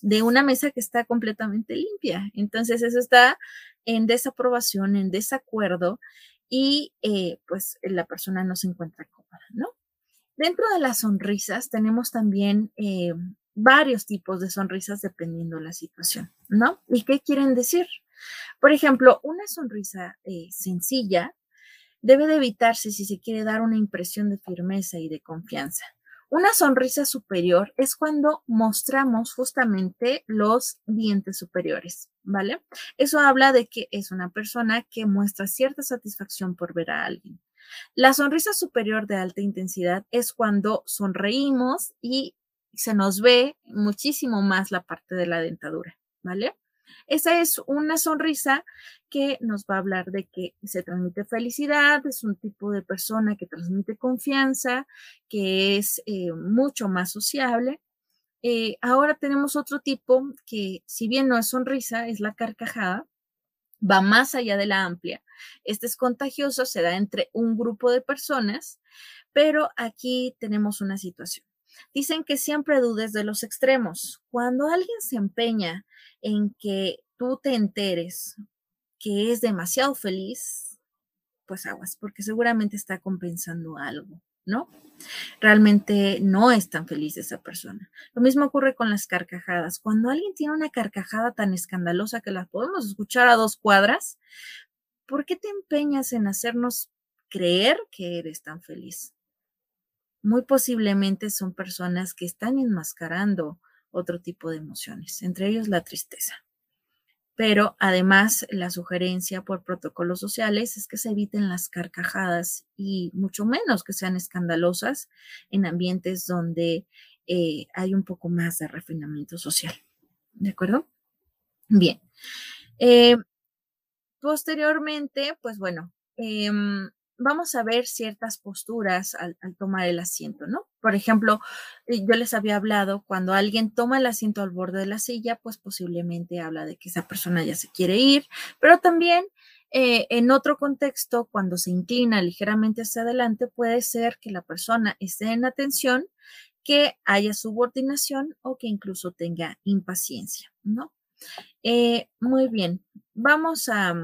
de una mesa que está completamente limpia. Entonces, eso está en desaprobación, en desacuerdo y eh, pues la persona no se encuentra cómoda, ¿no? Dentro de las sonrisas tenemos también eh, varios tipos de sonrisas dependiendo de la situación, ¿no? ¿Y qué quieren decir? Por ejemplo, una sonrisa eh, sencilla debe de evitarse si se quiere dar una impresión de firmeza y de confianza. Una sonrisa superior es cuando mostramos justamente los dientes superiores, ¿vale? Eso habla de que es una persona que muestra cierta satisfacción por ver a alguien. La sonrisa superior de alta intensidad es cuando sonreímos y se nos ve muchísimo más la parte de la dentadura, ¿vale? Esa es una sonrisa que nos va a hablar de que se transmite felicidad, es un tipo de persona que transmite confianza, que es eh, mucho más sociable. Eh, ahora tenemos otro tipo que, si bien no es sonrisa, es la carcajada, va más allá de la amplia. Este es contagioso, se da entre un grupo de personas, pero aquí tenemos una situación. Dicen que siempre dudes de los extremos. Cuando alguien se empeña en que tú te enteres que es demasiado feliz, pues aguas, porque seguramente está compensando algo. ¿No? Realmente no es tan feliz esa persona. Lo mismo ocurre con las carcajadas. Cuando alguien tiene una carcajada tan escandalosa que la podemos escuchar a dos cuadras, ¿por qué te empeñas en hacernos creer que eres tan feliz? Muy posiblemente son personas que están enmascarando otro tipo de emociones, entre ellos la tristeza. Pero además, la sugerencia por protocolos sociales es que se eviten las carcajadas y mucho menos que sean escandalosas en ambientes donde eh, hay un poco más de refinamiento social. ¿De acuerdo? Bien. Eh, posteriormente, pues bueno, em, vamos a ver ciertas posturas al, tomar el asiento, ¿no? Por ejemplo, eh, yo les había hablado, cuando alguien toma el asiento al borde de la silla, pues posiblemente habla de que esa persona ya se quiere ir, pero también eh, en otro contexto, cuando se inclina ligeramente hacia adelante, puede ser que la persona esté en atención, que haya subordinación o que incluso tenga impaciencia, ¿no? Eh, muy bien, vamos a,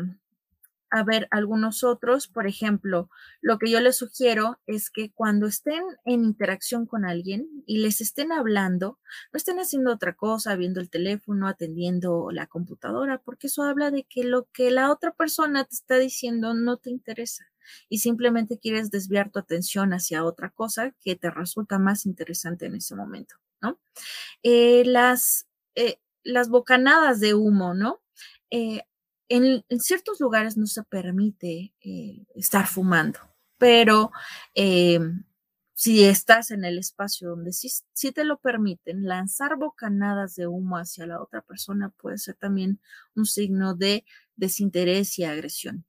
a ver algunos otros. Por ejemplo, lo que yo les sugiero es que cuando estén en interacción con alguien y les estén hablando, no estén haciendo otra cosa, viendo el teléfono, atendiendo la computadora, porque eso habla de que lo que la otra persona te está diciendo no te interesa y simplemente quieres desviar tu atención hacia otra cosa que te resulta más interesante en ese momento, ¿no? Eh, las, eh, las bocanadas de humo, ¿no? Eh, en, ciertos lugares no se permite eh, estar fumando, pero eh, si estás en el espacio donde sí, sí, te lo permiten, lanzar bocanadas de humo hacia la otra persona puede ser también un signo de desinterés y agresión.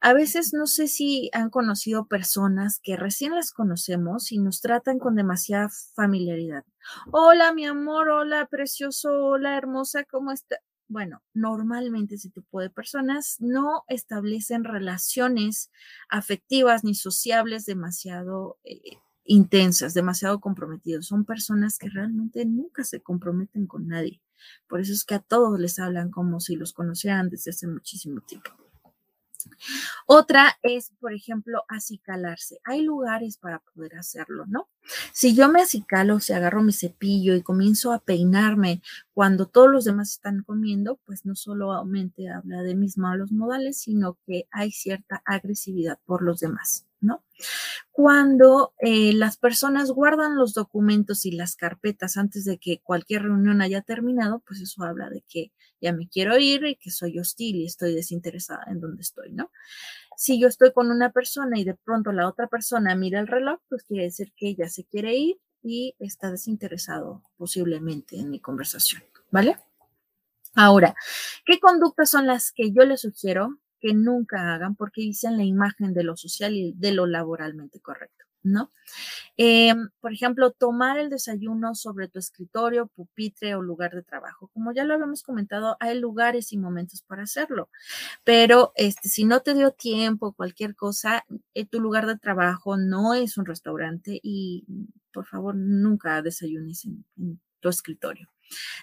A veces no sé si han conocido personas que recién las conocemos y nos tratan con demasiada familiaridad. Hola, mi amor, hola, precioso, hola, hermosa, ¿cómo está? Bueno, normalmente ese tipo de personas no establecen relaciones afectivas ni sociables demasiado eh, intensas, demasiado comprometidos. Son personas que realmente nunca se comprometen con nadie. Por eso es que a todos les hablan como si los conocieran desde hace muchísimo tiempo. Otra es, por ejemplo, acicalarse. Hay lugares para poder hacerlo, ¿no? Si yo me acicalo, si agarro mi cepillo y comienzo a peinarme cuando todos los demás están comiendo, pues no solo aumente habla de mis malos modales, sino que hay cierta agresividad por los demás. ¿No? Cuando eh, las personas guardan los documentos y las carpetas antes de que cualquier reunión haya terminado, pues eso habla de que ya me quiero ir y que soy hostil y estoy desinteresada en donde estoy, ¿no? Si yo estoy con una persona y de pronto la otra persona mira el reloj, pues quiere decir que ella se quiere ir y está desinteresado posiblemente en mi conversación, ¿vale? Ahora, ¿qué conductas son las que yo le sugiero que nunca hagan porque dicen la imagen de lo social y de lo laboralmente correcto, ¿no? Em, por ejemplo, tomar el desayuno sobre tu escritorio, pupitre o lugar de trabajo. Como ya lo habíamos comentado, hay lugares y momentos para hacerlo, pero este, si no te dio tiempo, cualquier cosa, eh, tu lugar de trabajo no es un restaurante y por favor nunca desayunes en tu escritorio.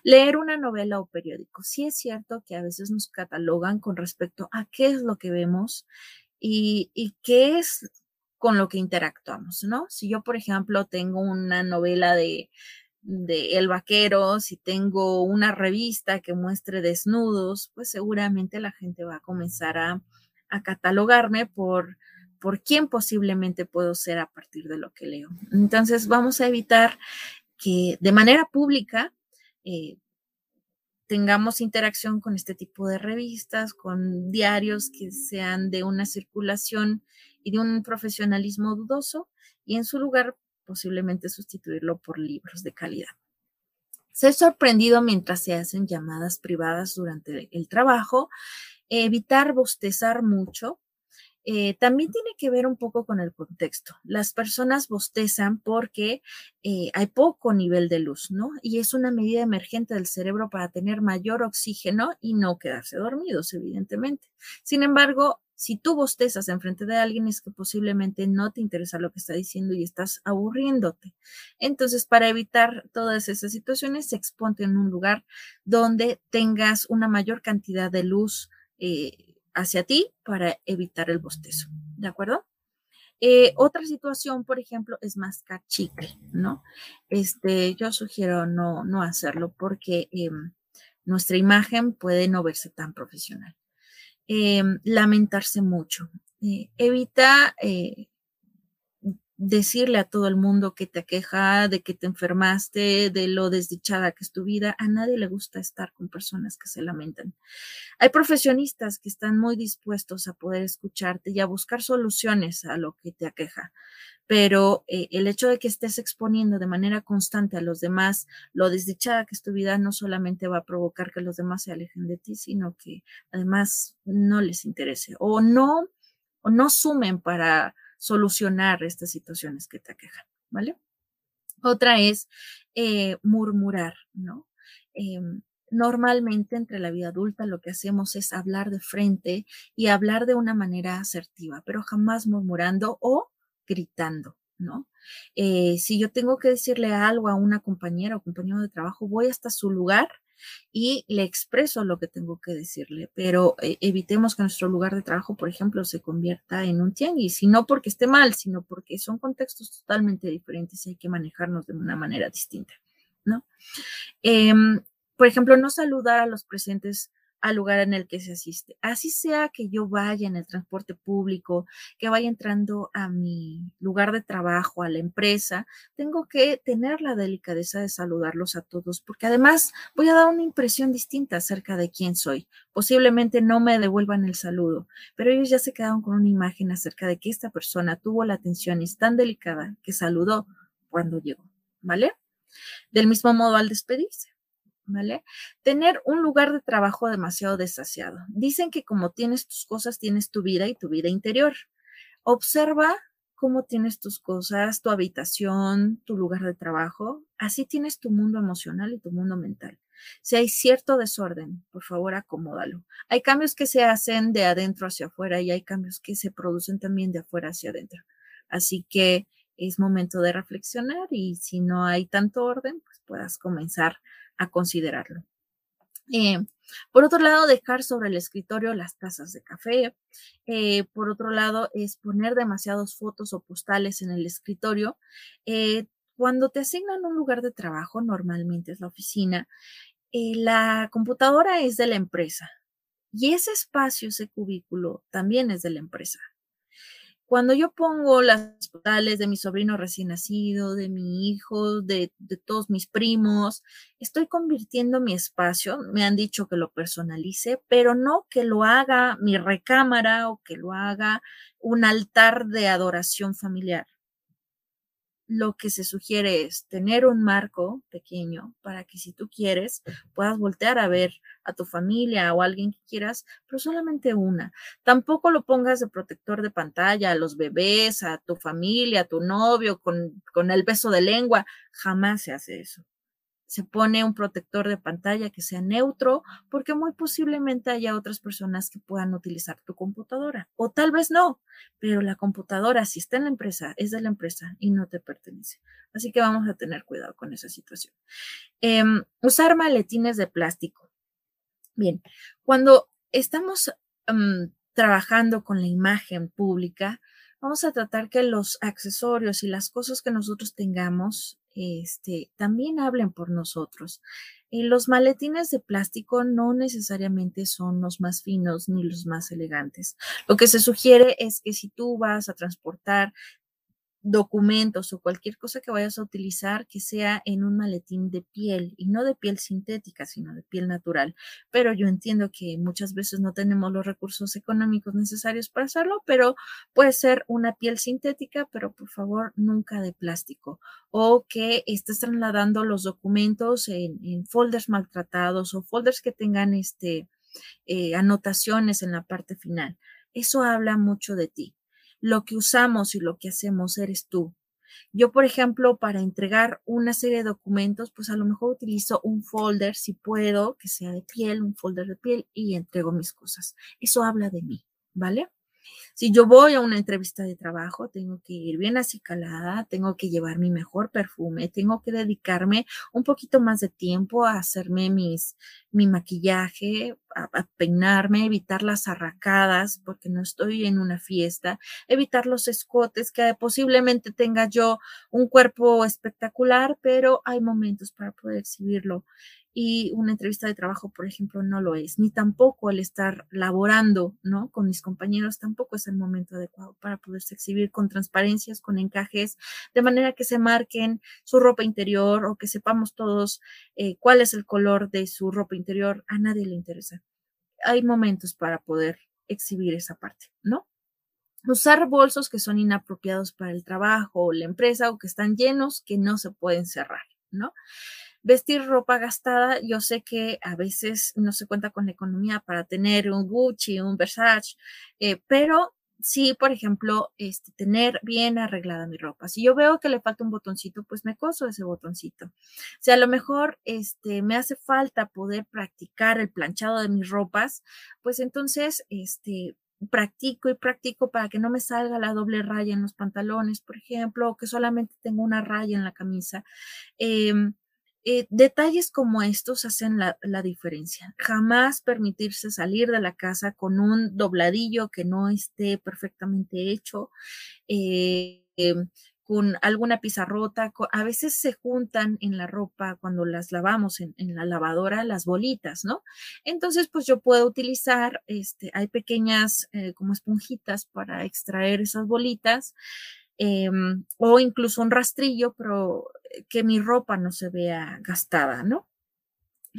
Leer una novela o periódico. Sí es cierto que a veces nos catalogan con respecto a qué es lo que vemos y, qué es con lo que interactuamos, ¿no? Si yo, por ejemplo, tengo una novela de, El Vaquero, si tengo una revista que muestre desnudos, pues seguramente la gente va a comenzar a, a catalogarme por quién posiblemente puedo ser a partir de lo que leo. Entonces, vamos a evitar que de manera pública eh, tengamos interacción con este tipo de revistas, con diarios que sean de una circulación y de un profesionalismo dudoso y en su lugar posiblemente sustituirlo por libros de calidad. Ser sorprendido mientras se hacen llamadas privadas durante el trabajo, evitar bostezar mucho, eh, también tiene que ver un poco con el contexto. Las personas bostezan porque eh, hay poco nivel de luz, ¿no? Y es una medida emergente del cerebro para tener mayor oxígeno y no quedarse dormidos, evidentemente. Sin embargo, si tú bostezas enfrente de alguien es que posiblemente no te interesa lo que está diciendo y estás aburriéndote. Entonces, para evitar todas esas situaciones, exponte en un lugar donde tengas una mayor cantidad de luz. Eh, hacia ti para evitar el bostezo, ¿de acuerdo? Eh, otra situación, por ejemplo, es mascar chicle, ¿no? Este, yo sugiero no, no hacerlo porque em, nuestra imagen puede no verse tan profesional. Em, lamentarse mucho. Eh, evita eh, decirle a todo el mundo que te aqueja, de que te enfermaste, de lo desdichada que es tu vida. A nadie le gusta estar con personas que se lamentan. Hay profesionistas que están muy dispuestos a poder escucharte y a buscar soluciones a lo que te aqueja, pero eh, el hecho de que estés exponiendo de manera constante a los demás lo desdichada que es tu vida no solamente va a provocar que los demás se alejen de ti, sino que además no les interese o no, o no sumen para solucionar estas situaciones que te aquejan, ¿vale? Otra es eh, murmurar, ¿no? Em, normalmente entre la vida adulta lo que hacemos es hablar de frente y hablar de una manera asertiva, pero jamás murmurando o gritando, ¿no? Eh, si yo tengo que decirle algo a una compañera o compañero de trabajo, voy hasta su lugar y le expreso lo que tengo que decirle, pero eh, evitemos que nuestro lugar de trabajo, por ejemplo, se convierta en un tianguis, y no porque esté mal, sino porque son contextos totalmente diferentes y hay que manejarnos de una manera distinta, ¿no? Em, por ejemplo, no saludar a los presentes al lugar en el que se asiste. Así sea que yo vaya en el transporte público, que vaya entrando a mi lugar de trabajo, a la empresa, tengo que tener la delicadeza de saludarlos a todos, porque además voy a dar una impresión distinta acerca de quién soy. Posiblemente no me devuelvan el saludo, pero ellos ya se quedaron con una imagen acerca de que esta persona tuvo la atención y es tan delicada que saludó cuando llegó, ¿vale? Del mismo modo al despedirse. Tener un lugar de trabajo demasiado desasiado. Dicen que como tienes tus cosas, tienes tu vida y tu vida interior. Observa cómo tienes tus cosas, tu habitación, tu lugar de trabajo. Así tienes tu mundo emocional y tu mundo mental. Si hay cierto desorden, por favor, acomódalo. Hay cambios que se hacen de adentro hacia afuera y hay cambios que se producen también de afuera hacia adentro. Así que es momento de reflexionar y si no hay tanto orden, pues puedas comenzar a considerarlo. Eh, por otro lado, dejar sobre el escritorio las tazas de café. Eh, por otro lado, es poner demasiadas fotos o postales en el escritorio. Eh, cuando te asignan un lugar de trabajo, normalmente es la oficina, la computadora es de la empresa y ese espacio, ese cubículo, también es de la empresa. Cuando yo pongo las postales de mi sobrino recién nacido, de mi hijo, de, todos mis primos, estoy convirtiendo mi espacio, me han dicho que lo personalice, pero no que lo haga mi recámara o que lo haga un altar de adoración familiar lo que se sugiere es tener un marco pequeño para que si tú quieres puedas voltear a ver a tu familia o a alguien que quieras, pero solamente una. Tampoco lo pongas de protector de pantalla a los bebés, a tu familia, a tu novio con, con el beso de lengua. Jamás se hace eso se pone un protector de pantalla que sea neutro, porque muy posiblemente haya otras personas que puedan utilizar tu computadora. O tal vez no, pero la computadora, si está en la empresa, es de la empresa y no te pertenece. Así que vamos a tener cuidado con esa situación. Em, usar maletines de plástico. Bien, cuando estamos em, trabajando con la imagen pública, vamos a tratar que los accesorios y las cosas que nosotros tengamos este, también hablen por nosotros. Eh, los maletines de plástico no necesariamente son los más finos ni los más elegantes. Lo que se sugiere es que si tú vas a transportar documentos o cualquier cosa que vayas a utilizar que sea en un maletín de piel y no de piel sintética, sino de piel natural. Pero yo entiendo que muchas veces no tenemos los recursos económicos necesarios para hacerlo, pero puede ser una piel sintética, pero por favor nunca de plástico o que estés trasladando los documentos en, folders maltratados o folders que tengan este, eh, anotaciones en la parte final. Eso habla mucho de ti lo que usamos y lo que hacemos eres tú. Yo, por ejemplo, para entregar una serie de documentos, pues a lo mejor utilizo un folder, si puedo, que sea de piel, un folder de piel, y entrego mis cosas. Eso habla de mí, ¿vale? Si yo voy a una entrevista de trabajo, tengo que ir bien acicalada, tengo que llevar mi mejor perfume, tengo que dedicarme un poquito más de tiempo a hacerme mi maquillaje, a, peinarme, evitar las arracadas porque no estoy en una fiesta, evitar los escotes, que posiblemente tenga yo un cuerpo espectacular, pero hay momentos para poder exhibirlo y una entrevista de trabajo, por ejemplo, no lo es, ni tampoco el estar laborando, ¿no? Con mis compañeros tampoco es el momento adecuado para poderse exhibir con transparencias, con encajes, de manera que se marquen su ropa interior o que sepamos todos eh, cuál es el color de su ropa interior. A nadie le interesa. Hay momentos para poder exhibir esa parte, ¿no? Usar bolsos que son inapropiados para el trabajo o la empresa o que están llenos que no se pueden cerrar, ¿no? Vestir ropa gastada, yo sé que a veces no se cuenta con la economía para tener un Gucci, un Versace, eh, pero sí, por ejemplo, este, tener bien arreglada mi ropa. Si yo veo que le falta un botoncito, pues me coso ese botoncito. Si a lo mejor este, me hace falta poder practicar el planchado de mis ropas, pues entonces, este, practico y practico para que no me salga la doble raya en los pantalones, por ejemplo, o que solamente tengo una raya en la camisa. Em, eh, detalles como estos hacen la, diferencia. Jamás permitirse salir de la casa con un dobladillo que no esté perfectamente hecho, eh, em, con alguna pizarrota. A veces se juntan en la ropa cuando las lavamos en, la lavadora las bolitas, ¿no? Entonces, pues yo puedo utilizar, este, hay pequeñas eh, como esponjitas para extraer esas bolitas. Em, o incluso un rastrillo, pero que mi ropa no se vea gastada, ¿no?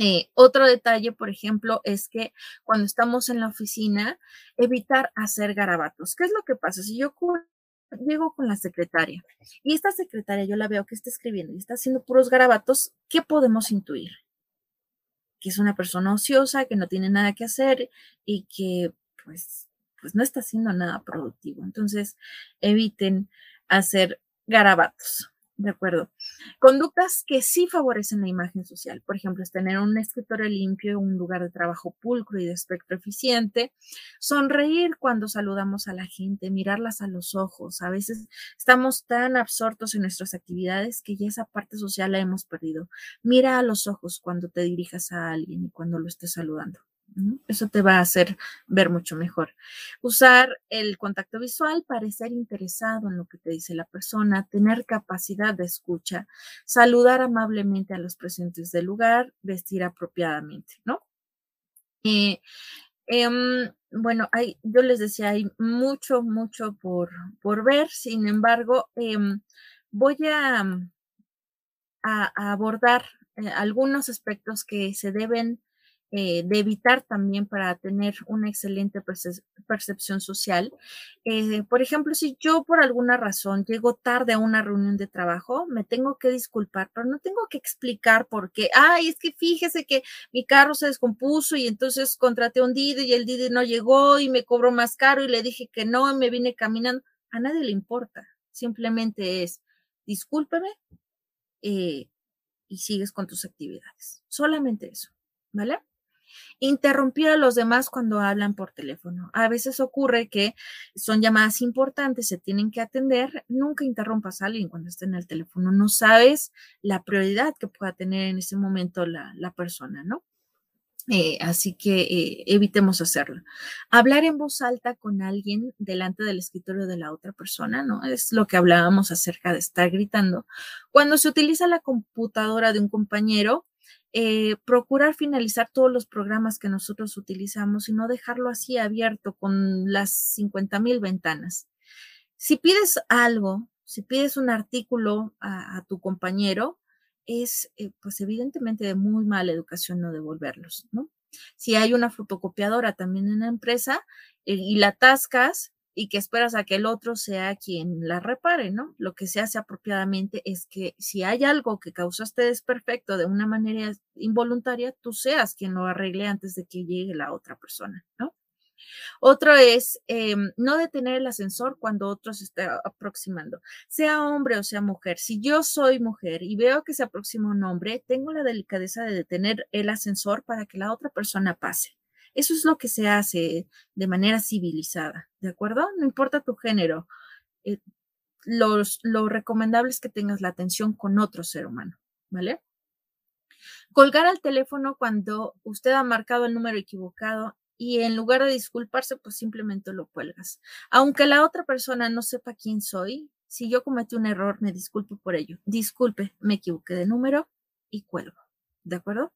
Eh, otro detalle, por ejemplo, es que cuando estamos en la oficina, evitar hacer garabatos. ¿Qué es lo que pasa? Si yo llego con la secretaria y esta secretaria yo la veo que está escribiendo y está haciendo puros garabatos, ¿qué podemos intuir? Que es una persona ociosa, que no tiene nada que hacer y que pues, pues no está haciendo nada productivo. Entonces, eviten hacer garabatos. De acuerdo. Conductas que sí favorecen la imagen social. Por ejemplo, es tener un escritorio limpio, un lugar de trabajo pulcro y de espectro eficiente. Sonreír cuando saludamos a la gente, mirarlas a los ojos. A veces estamos tan absortos en nuestras actividades que ya esa parte social la hemos perdido. Mira a los ojos cuando te dirijas a alguien y cuando lo estés saludando. Eso te va a hacer ver mucho mejor. Usar el contacto visual, parecer interesado en lo que te dice la persona, tener capacidad de escucha, saludar amablemente a los presentes del lugar, vestir apropiadamente, ¿no? Eh, em, bueno, hay, yo les decía, hay mucho, mucho por, por ver, sin embargo, em, voy a, abordar eh, algunos aspectos que se deben eh, de evitar también para tener una excelente percepción social. Eh, por ejemplo, si yo por alguna razón llego tarde a una reunión de trabajo, me tengo que disculpar, pero no tengo que explicar por qué. Ay, es que fíjese que mi carro se descompuso y entonces contraté un Didi y el Didi no llegó y me cobró más caro y le dije que no y me vine caminando. A nadie le importa. Simplemente es, discúlpeme eh, y sigues con tus actividades. Solamente eso, ¿vale? Interrumpir a los demás cuando hablan por teléfono. A veces ocurre que son llamadas importantes, se tienen que atender. Nunca interrumpas a alguien cuando esté en el teléfono. No sabes la prioridad que pueda tener en ese momento la, persona, ¿no? Eh, así que eh, evitemos hacerlo. Hablar en voz alta con alguien delante del escritorio de la otra persona, ¿no? Es lo que hablábamos acerca de estar gritando. Cuando se utiliza la computadora de un compañero, eh, procurar finalizar todos los programas que nosotros utilizamos y no dejarlo así abierto con las 50 mil ventanas. Si pides algo, si pides un artículo a, tu compañero, es eh, pues evidentemente de muy mala educación no devolverlos. Si hay una fotocopiadora también en la empresa eh, y la atascas, y que esperas a que el otro sea quien la repare, ¿no? Lo que se hace apropiadamente es que si hay algo que causaste desperfecto de una manera involuntaria, tú seas quien lo arregle antes de que llegue la otra persona, ¿no? Otro es em, no detener el ascensor cuando otro se está aproximando, sea hombre o sea mujer. Si yo soy mujer y veo que se aproxima un hombre, tengo la delicadeza de detener el ascensor para que la otra persona pase. Eso es lo que se hace de manera civilizada, ¿de acuerdo? No importa tu género. Eh, los, lo recomendable es que tengas la atención con otro ser humano, ¿vale? Colgar al teléfono cuando usted ha marcado el número equivocado y en lugar de disculparse, pues simplemente lo cuelgas. Aunque la otra persona no sepa quién soy, si yo cometí un error, me disculpo por ello. Disculpe, me equivoqué de número y cuelgo. ¿De acuerdo?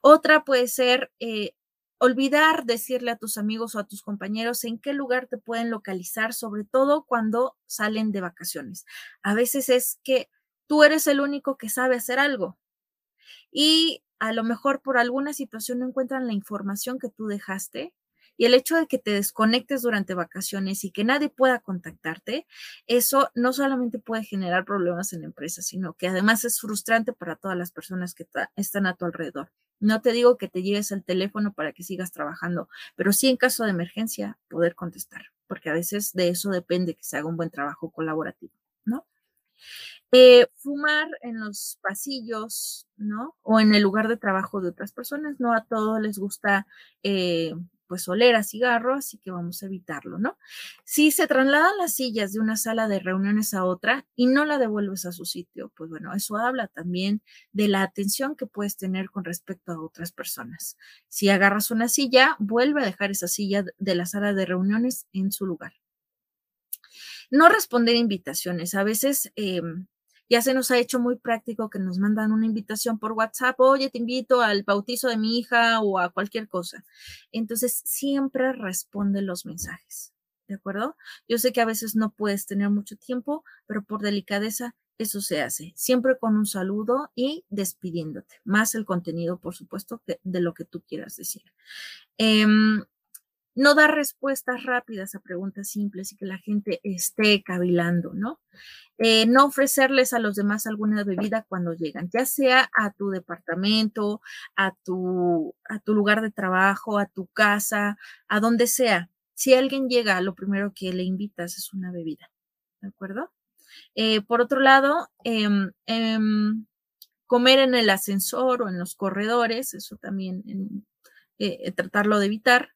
Otra puede ser eh, olvidar decirle a tus amigos o a tus compañeros en qué lugar te pueden localizar, sobre todo cuando salen de vacaciones. A veces es que tú eres el único que sabe hacer algo y a lo mejor por alguna situación no encuentran la información que tú dejaste y el hecho de que te desconectes durante vacaciones y que nadie pueda contactarte, eso no solamente puede generar problemas en la empresa, sino que además es frustrante para todas las personas que están a tu alrededor. No te digo que te lleves el teléfono para que sigas trabajando, pero sí en caso de emergencia poder contestar, porque a veces de eso depende que se haga un buen trabajo colaborativo, ¿no? Eh, fumar en los pasillos, ¿no? O en el lugar de trabajo de otras personas, no a todos les gusta eh, pues oler a cigarro, así que vamos a evitarlo, ¿no? Si se trasladan las sillas de una sala de reuniones a otra y no la devuelves a su sitio, pues bueno, eso habla también de la atención que puedes tener con respecto a otras personas. Si agarras una silla, vuelve a dejar esa silla de la sala de reuniones en su lugar. No responder invitaciones. A veces em, ya se nos ha hecho muy práctico que nos mandan una invitación por WhatsApp, oye, te invito al bautizo de mi hija o a cualquier cosa. Entonces, siempre responde los mensajes, ¿de acuerdo? Yo sé que a veces no puedes tener mucho tiempo, pero por delicadeza eso se hace, siempre con un saludo y despidiéndote, más el contenido, por supuesto, de lo que tú quieras decir. Em, no dar respuestas rápidas a preguntas simples y que la gente esté cavilando, ¿no? Eh, no ofrecerles a los demás alguna bebida cuando llegan, ya sea a tu departamento, a tu, a tu lugar de trabajo, a tu casa, a donde sea. Si alguien llega, lo primero que le invitas es una bebida, ¿de acuerdo? Eh, por otro lado, em, em, comer en el ascensor o en los corredores, eso también eh, tratarlo de evitar.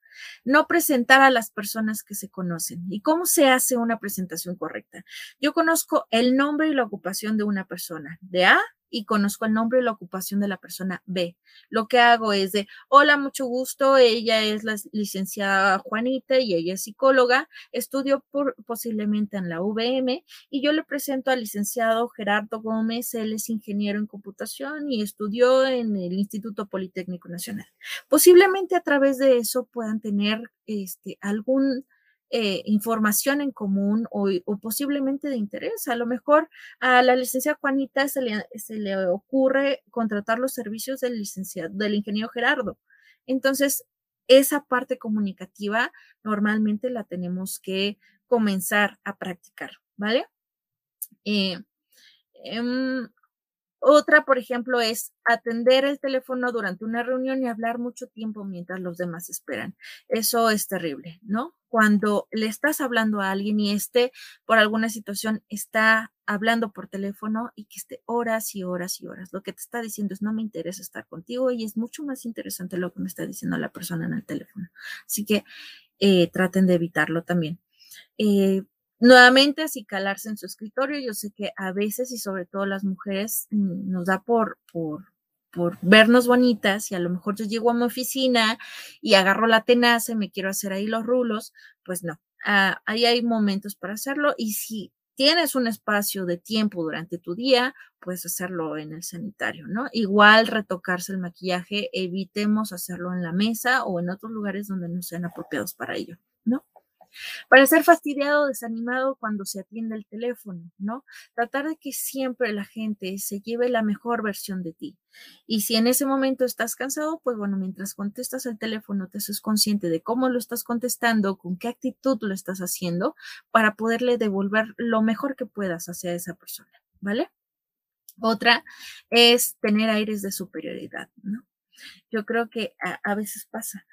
No presentar a las personas que se conocen. ¿Y cómo se hace una presentación correcta? Yo conozco el nombre y la ocupación de una persona, de A y conozco el nombre y la ocupación de la persona B. Lo que hago es de, hola, mucho gusto, ella es la licenciada Juanita y ella es psicóloga, estudió posiblemente en la VM y yo le presento al licenciado Gerardo Gómez, él es ingeniero en computación y estudió en el Instituto Politécnico Nacional. Posiblemente a través de eso puedan tener este, algún eh, información en común o, posiblemente de interés. A lo mejor a la licenciada Juanita se le, se le ocurre contratar los servicios del licenciado, del ingeniero Gerardo. Entonces, esa parte comunicativa normalmente la tenemos que comenzar a practicar, ¿vale? Eh, em, otra, por ejemplo, es atender el teléfono durante una reunión y hablar mucho tiempo mientras los demás esperan. Eso es terrible, ¿no? Cuando le estás hablando a alguien y este, por alguna situación, está hablando por teléfono y que esté horas y horas y horas. Lo que te está diciendo es, no me interesa estar contigo y es mucho más interesante lo que me está diciendo la persona en el teléfono. Así que eh, traten de evitarlo también. Eh, nuevamente así calarse en su escritorio. Yo sé que a veces y sobre todo las mujeres mm, nos da por, por, por vernos bonitas y a lo mejor yo llego a mi oficina y agarro la tenaza y me quiero hacer ahí los rulos, pues no, ah, ahí hay momentos para hacerlo y si tienes un espacio de tiempo durante tu día, puedes hacerlo en el sanitario, ¿no? Igual retocarse el maquillaje, evitemos hacerlo en la mesa o en otros lugares donde no sean apropiados para ello, ¿no? Para ser fastidiado o desanimado cuando se atiende el teléfono, ¿no? Tratar de que siempre la gente se lleve la mejor versión de ti. Y si en ese momento estás cansado, pues bueno, mientras contestas el teléfono, te haces consciente de cómo lo estás contestando, con qué actitud lo estás haciendo, para poderle devolver lo mejor que puedas hacia esa persona, ¿vale? Otra es tener aires de superioridad, ¿no? Yo creo que a veces pasa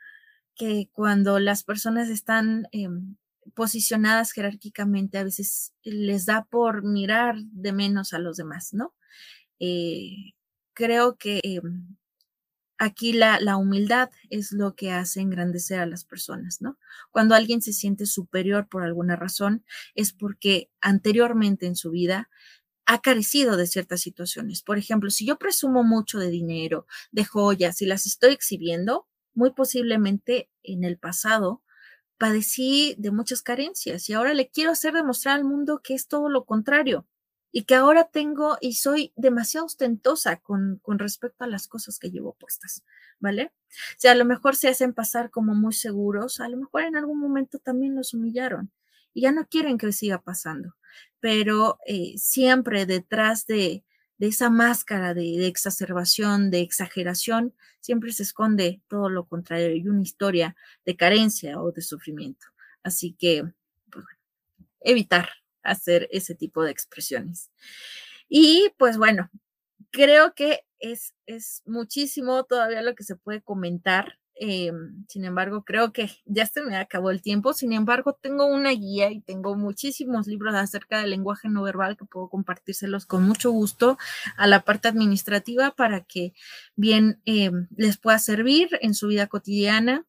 que cuando las personas están em, posicionadas jerárquicamente, a veces les da por mirar de menos a los demás, ¿no? Eh, creo que em, aquí la, la, humildad es lo que hace engrandecer a las personas, ¿no? Cuando alguien se siente superior por alguna razón, es porque anteriormente en su vida ha carecido de ciertas situaciones. Por ejemplo, si yo presumo mucho de dinero, de joyas y las estoy exhibiendo, muy posiblemente en el pasado padecí de muchas carencias y ahora le quiero hacer demostrar al mundo que es todo lo contrario y que ahora tengo y soy demasiado ostentosa con, con respecto a las cosas que llevo puestas, ¿vale? O sea, a lo mejor se hacen pasar como muy seguros, a lo mejor en algún momento también los humillaron y ya no quieren que siga pasando, pero eh, siempre detrás de, de esa máscara de, exacerbación, de exageración, siempre se esconde todo lo contrario y una historia de carencia o de sufrimiento. Así que, pues, evitar hacer ese tipo de expresiones. Y pues bueno, creo que es, es muchísimo todavía lo que se puede comentar. Eh, sin embargo, creo que ya se me acabó el tiempo. Sin embargo, tengo una guía y tengo muchísimos libros acerca del lenguaje no verbal que puedo compartírselos con mucho gusto a la parte administrativa para que bien eh, les pueda servir en su vida cotidiana.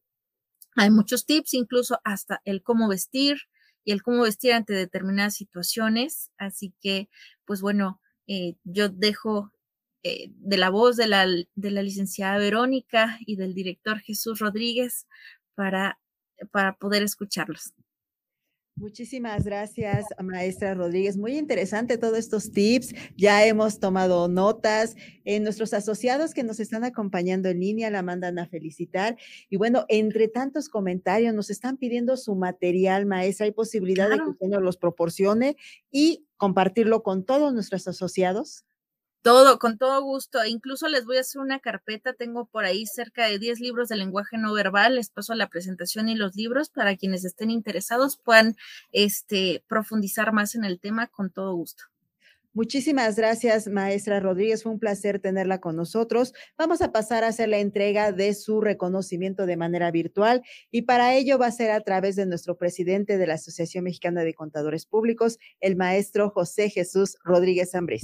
Hay muchos tips, incluso hasta el cómo vestir, y el cómo vestir ante determinadas situaciones. Así que, pues bueno, eh, yo dejo eh, de la voz de la, de la licenciada Verónica y del director Jesús Rodríguez para, para poder escucharlos. Muchísimas gracias, maestra Rodríguez. Muy interesante todos estos tips. Ya hemos tomado notas. en nuestros asociados que nos están acompañando en línea la mandan a felicitar. Y bueno, entre tantos comentarios, nos están pidiendo su material, maestra. ¿Hay posibilidad de que usted nos los proporcione y compartirlo con todos nuestros asociados? Todo, con todo gusto. E incluso les voy a hacer una carpeta. Tengo por ahí cerca de 10 libros de lenguaje no verbal. Les paso la presentación y los libros para quienes estén interesados puedan este, profundizar más en el tema con todo gusto. Muchísimas gracias, maestra Rodríguez. Fue un placer tenerla con nosotros. Vamos a pasar a hacer la entrega de su reconocimiento de manera virtual y para ello va a ser a través de nuestro presidente de la Asociación Mexicana de Contadores Públicos, el maestro José Jesús Rodríguez Ambrís.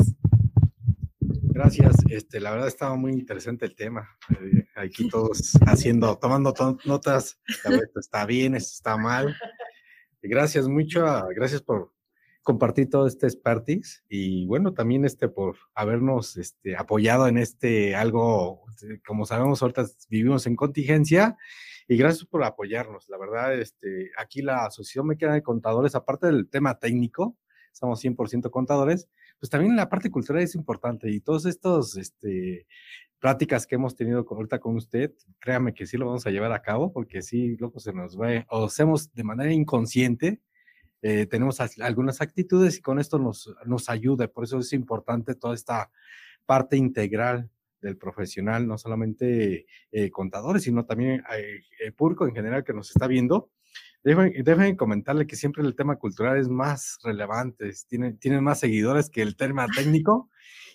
Gracias. Este, la verdad estaba muy interesante el tema. Eh, aquí todos haciendo, tomando notas. Esto está bien, esto está mal. Gracias mucho, gracias por compartir todo este expertise y bueno, también este por habernos este, apoyado en este algo, como sabemos, ahorita vivimos en contingencia y gracias por apoyarnos. La verdad, este, aquí la Asociación Mexicana de Contadores, aparte del tema técnico, somos 100% contadores, pues también la parte cultural es importante y todos estos, este, que hemos tenido con, ahorita con usted, créame que sí lo vamos a llevar a cabo porque sí, loco, se nos va, o hacemos de manera inconsciente, eh, tenemos algunas actitudes y con esto nos, nos ayuda, por eso es importante toda esta parte integral del profesional, no solamente eh, contadores, sino también eh, el público en general que nos está viendo, Deben, comentarle que siempre el tema cultural es más relevante, tiene, tiene más seguidores que el tema técnico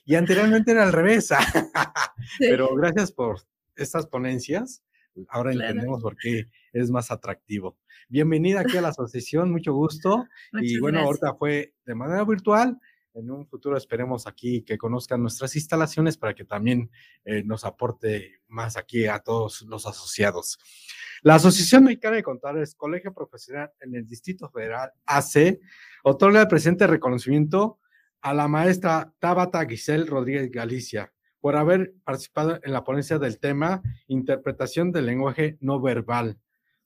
y anteriormente era al revés. Pero gracias por estas ponencias. Ahora entendemos por qué es más atractivo. Bienvenida aquí a la asociación, mucho gusto. y bueno, ahorita fue de manera virtual. En un futuro esperemos aquí que conozcan nuestras instalaciones para que también eh, nos aporte más aquí a todos los asociados. La Asociación Mexicana de Contadores, Colegio Profesional en el Distrito Federal, AC, otorga el presente reconocimiento a la maestra Tabata Giselle Rodríguez Galicia por haber participado en la ponencia del tema Interpretación del lenguaje no verbal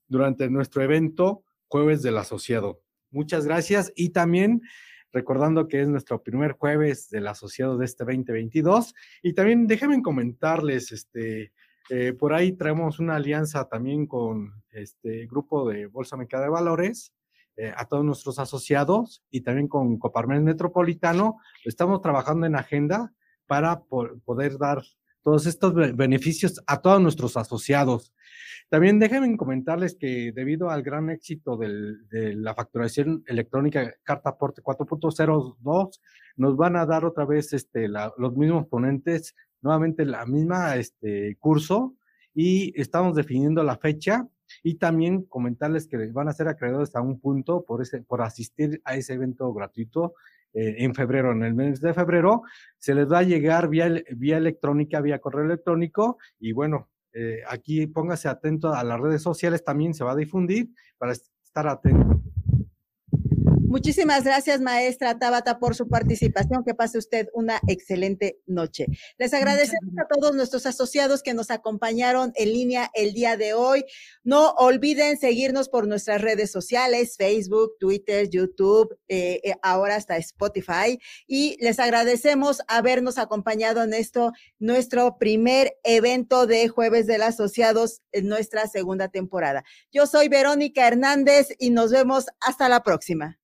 durante nuestro evento Jueves del Asociado. Muchas gracias y también recordando que es nuestro primer jueves del asociado de este 2022 y también déjenme comentarles este eh, por ahí traemos una alianza también con este grupo de Bolsa Mexicana de Valores, eh, a todos nuestros asociados y también con Coparmex Metropolitano. Estamos trabajando en agenda para poder dar todos estos beneficios a todos nuestros asociados. También déjenme comentarles que debido al gran éxito de la facturación electrónica Carta Aporte 4.02, nos van a dar otra vez este, los mismos ponentes nuevamente la misma este, curso y estamos definiendo la fecha y también comentarles que van a ser acreedores a un punto por, ese, por asistir a ese evento gratuito eh, en febrero. En el mes de febrero se les va a llegar vía, vía electrónica, vía correo electrónico y bueno, eh, aquí póngase atento a las redes sociales, también se va a difundir para estar atento. Muchísimas gracias, maestra Tabata, por su participación. Que pase usted una excelente noche. Les agradecemos a todos nuestros asociados que nos acompañaron en línea el día de hoy. No olviden seguirnos por nuestras redes sociales, Facebook, Twitter, YouTube, eh, eh, ahora hasta Spotify. Y les agradecemos habernos acompañado en esto, nuestro primer evento de Jueves del Asociados en nuestra segunda temporada. Yo soy Verónica Hernández y nos vemos hasta la próxima.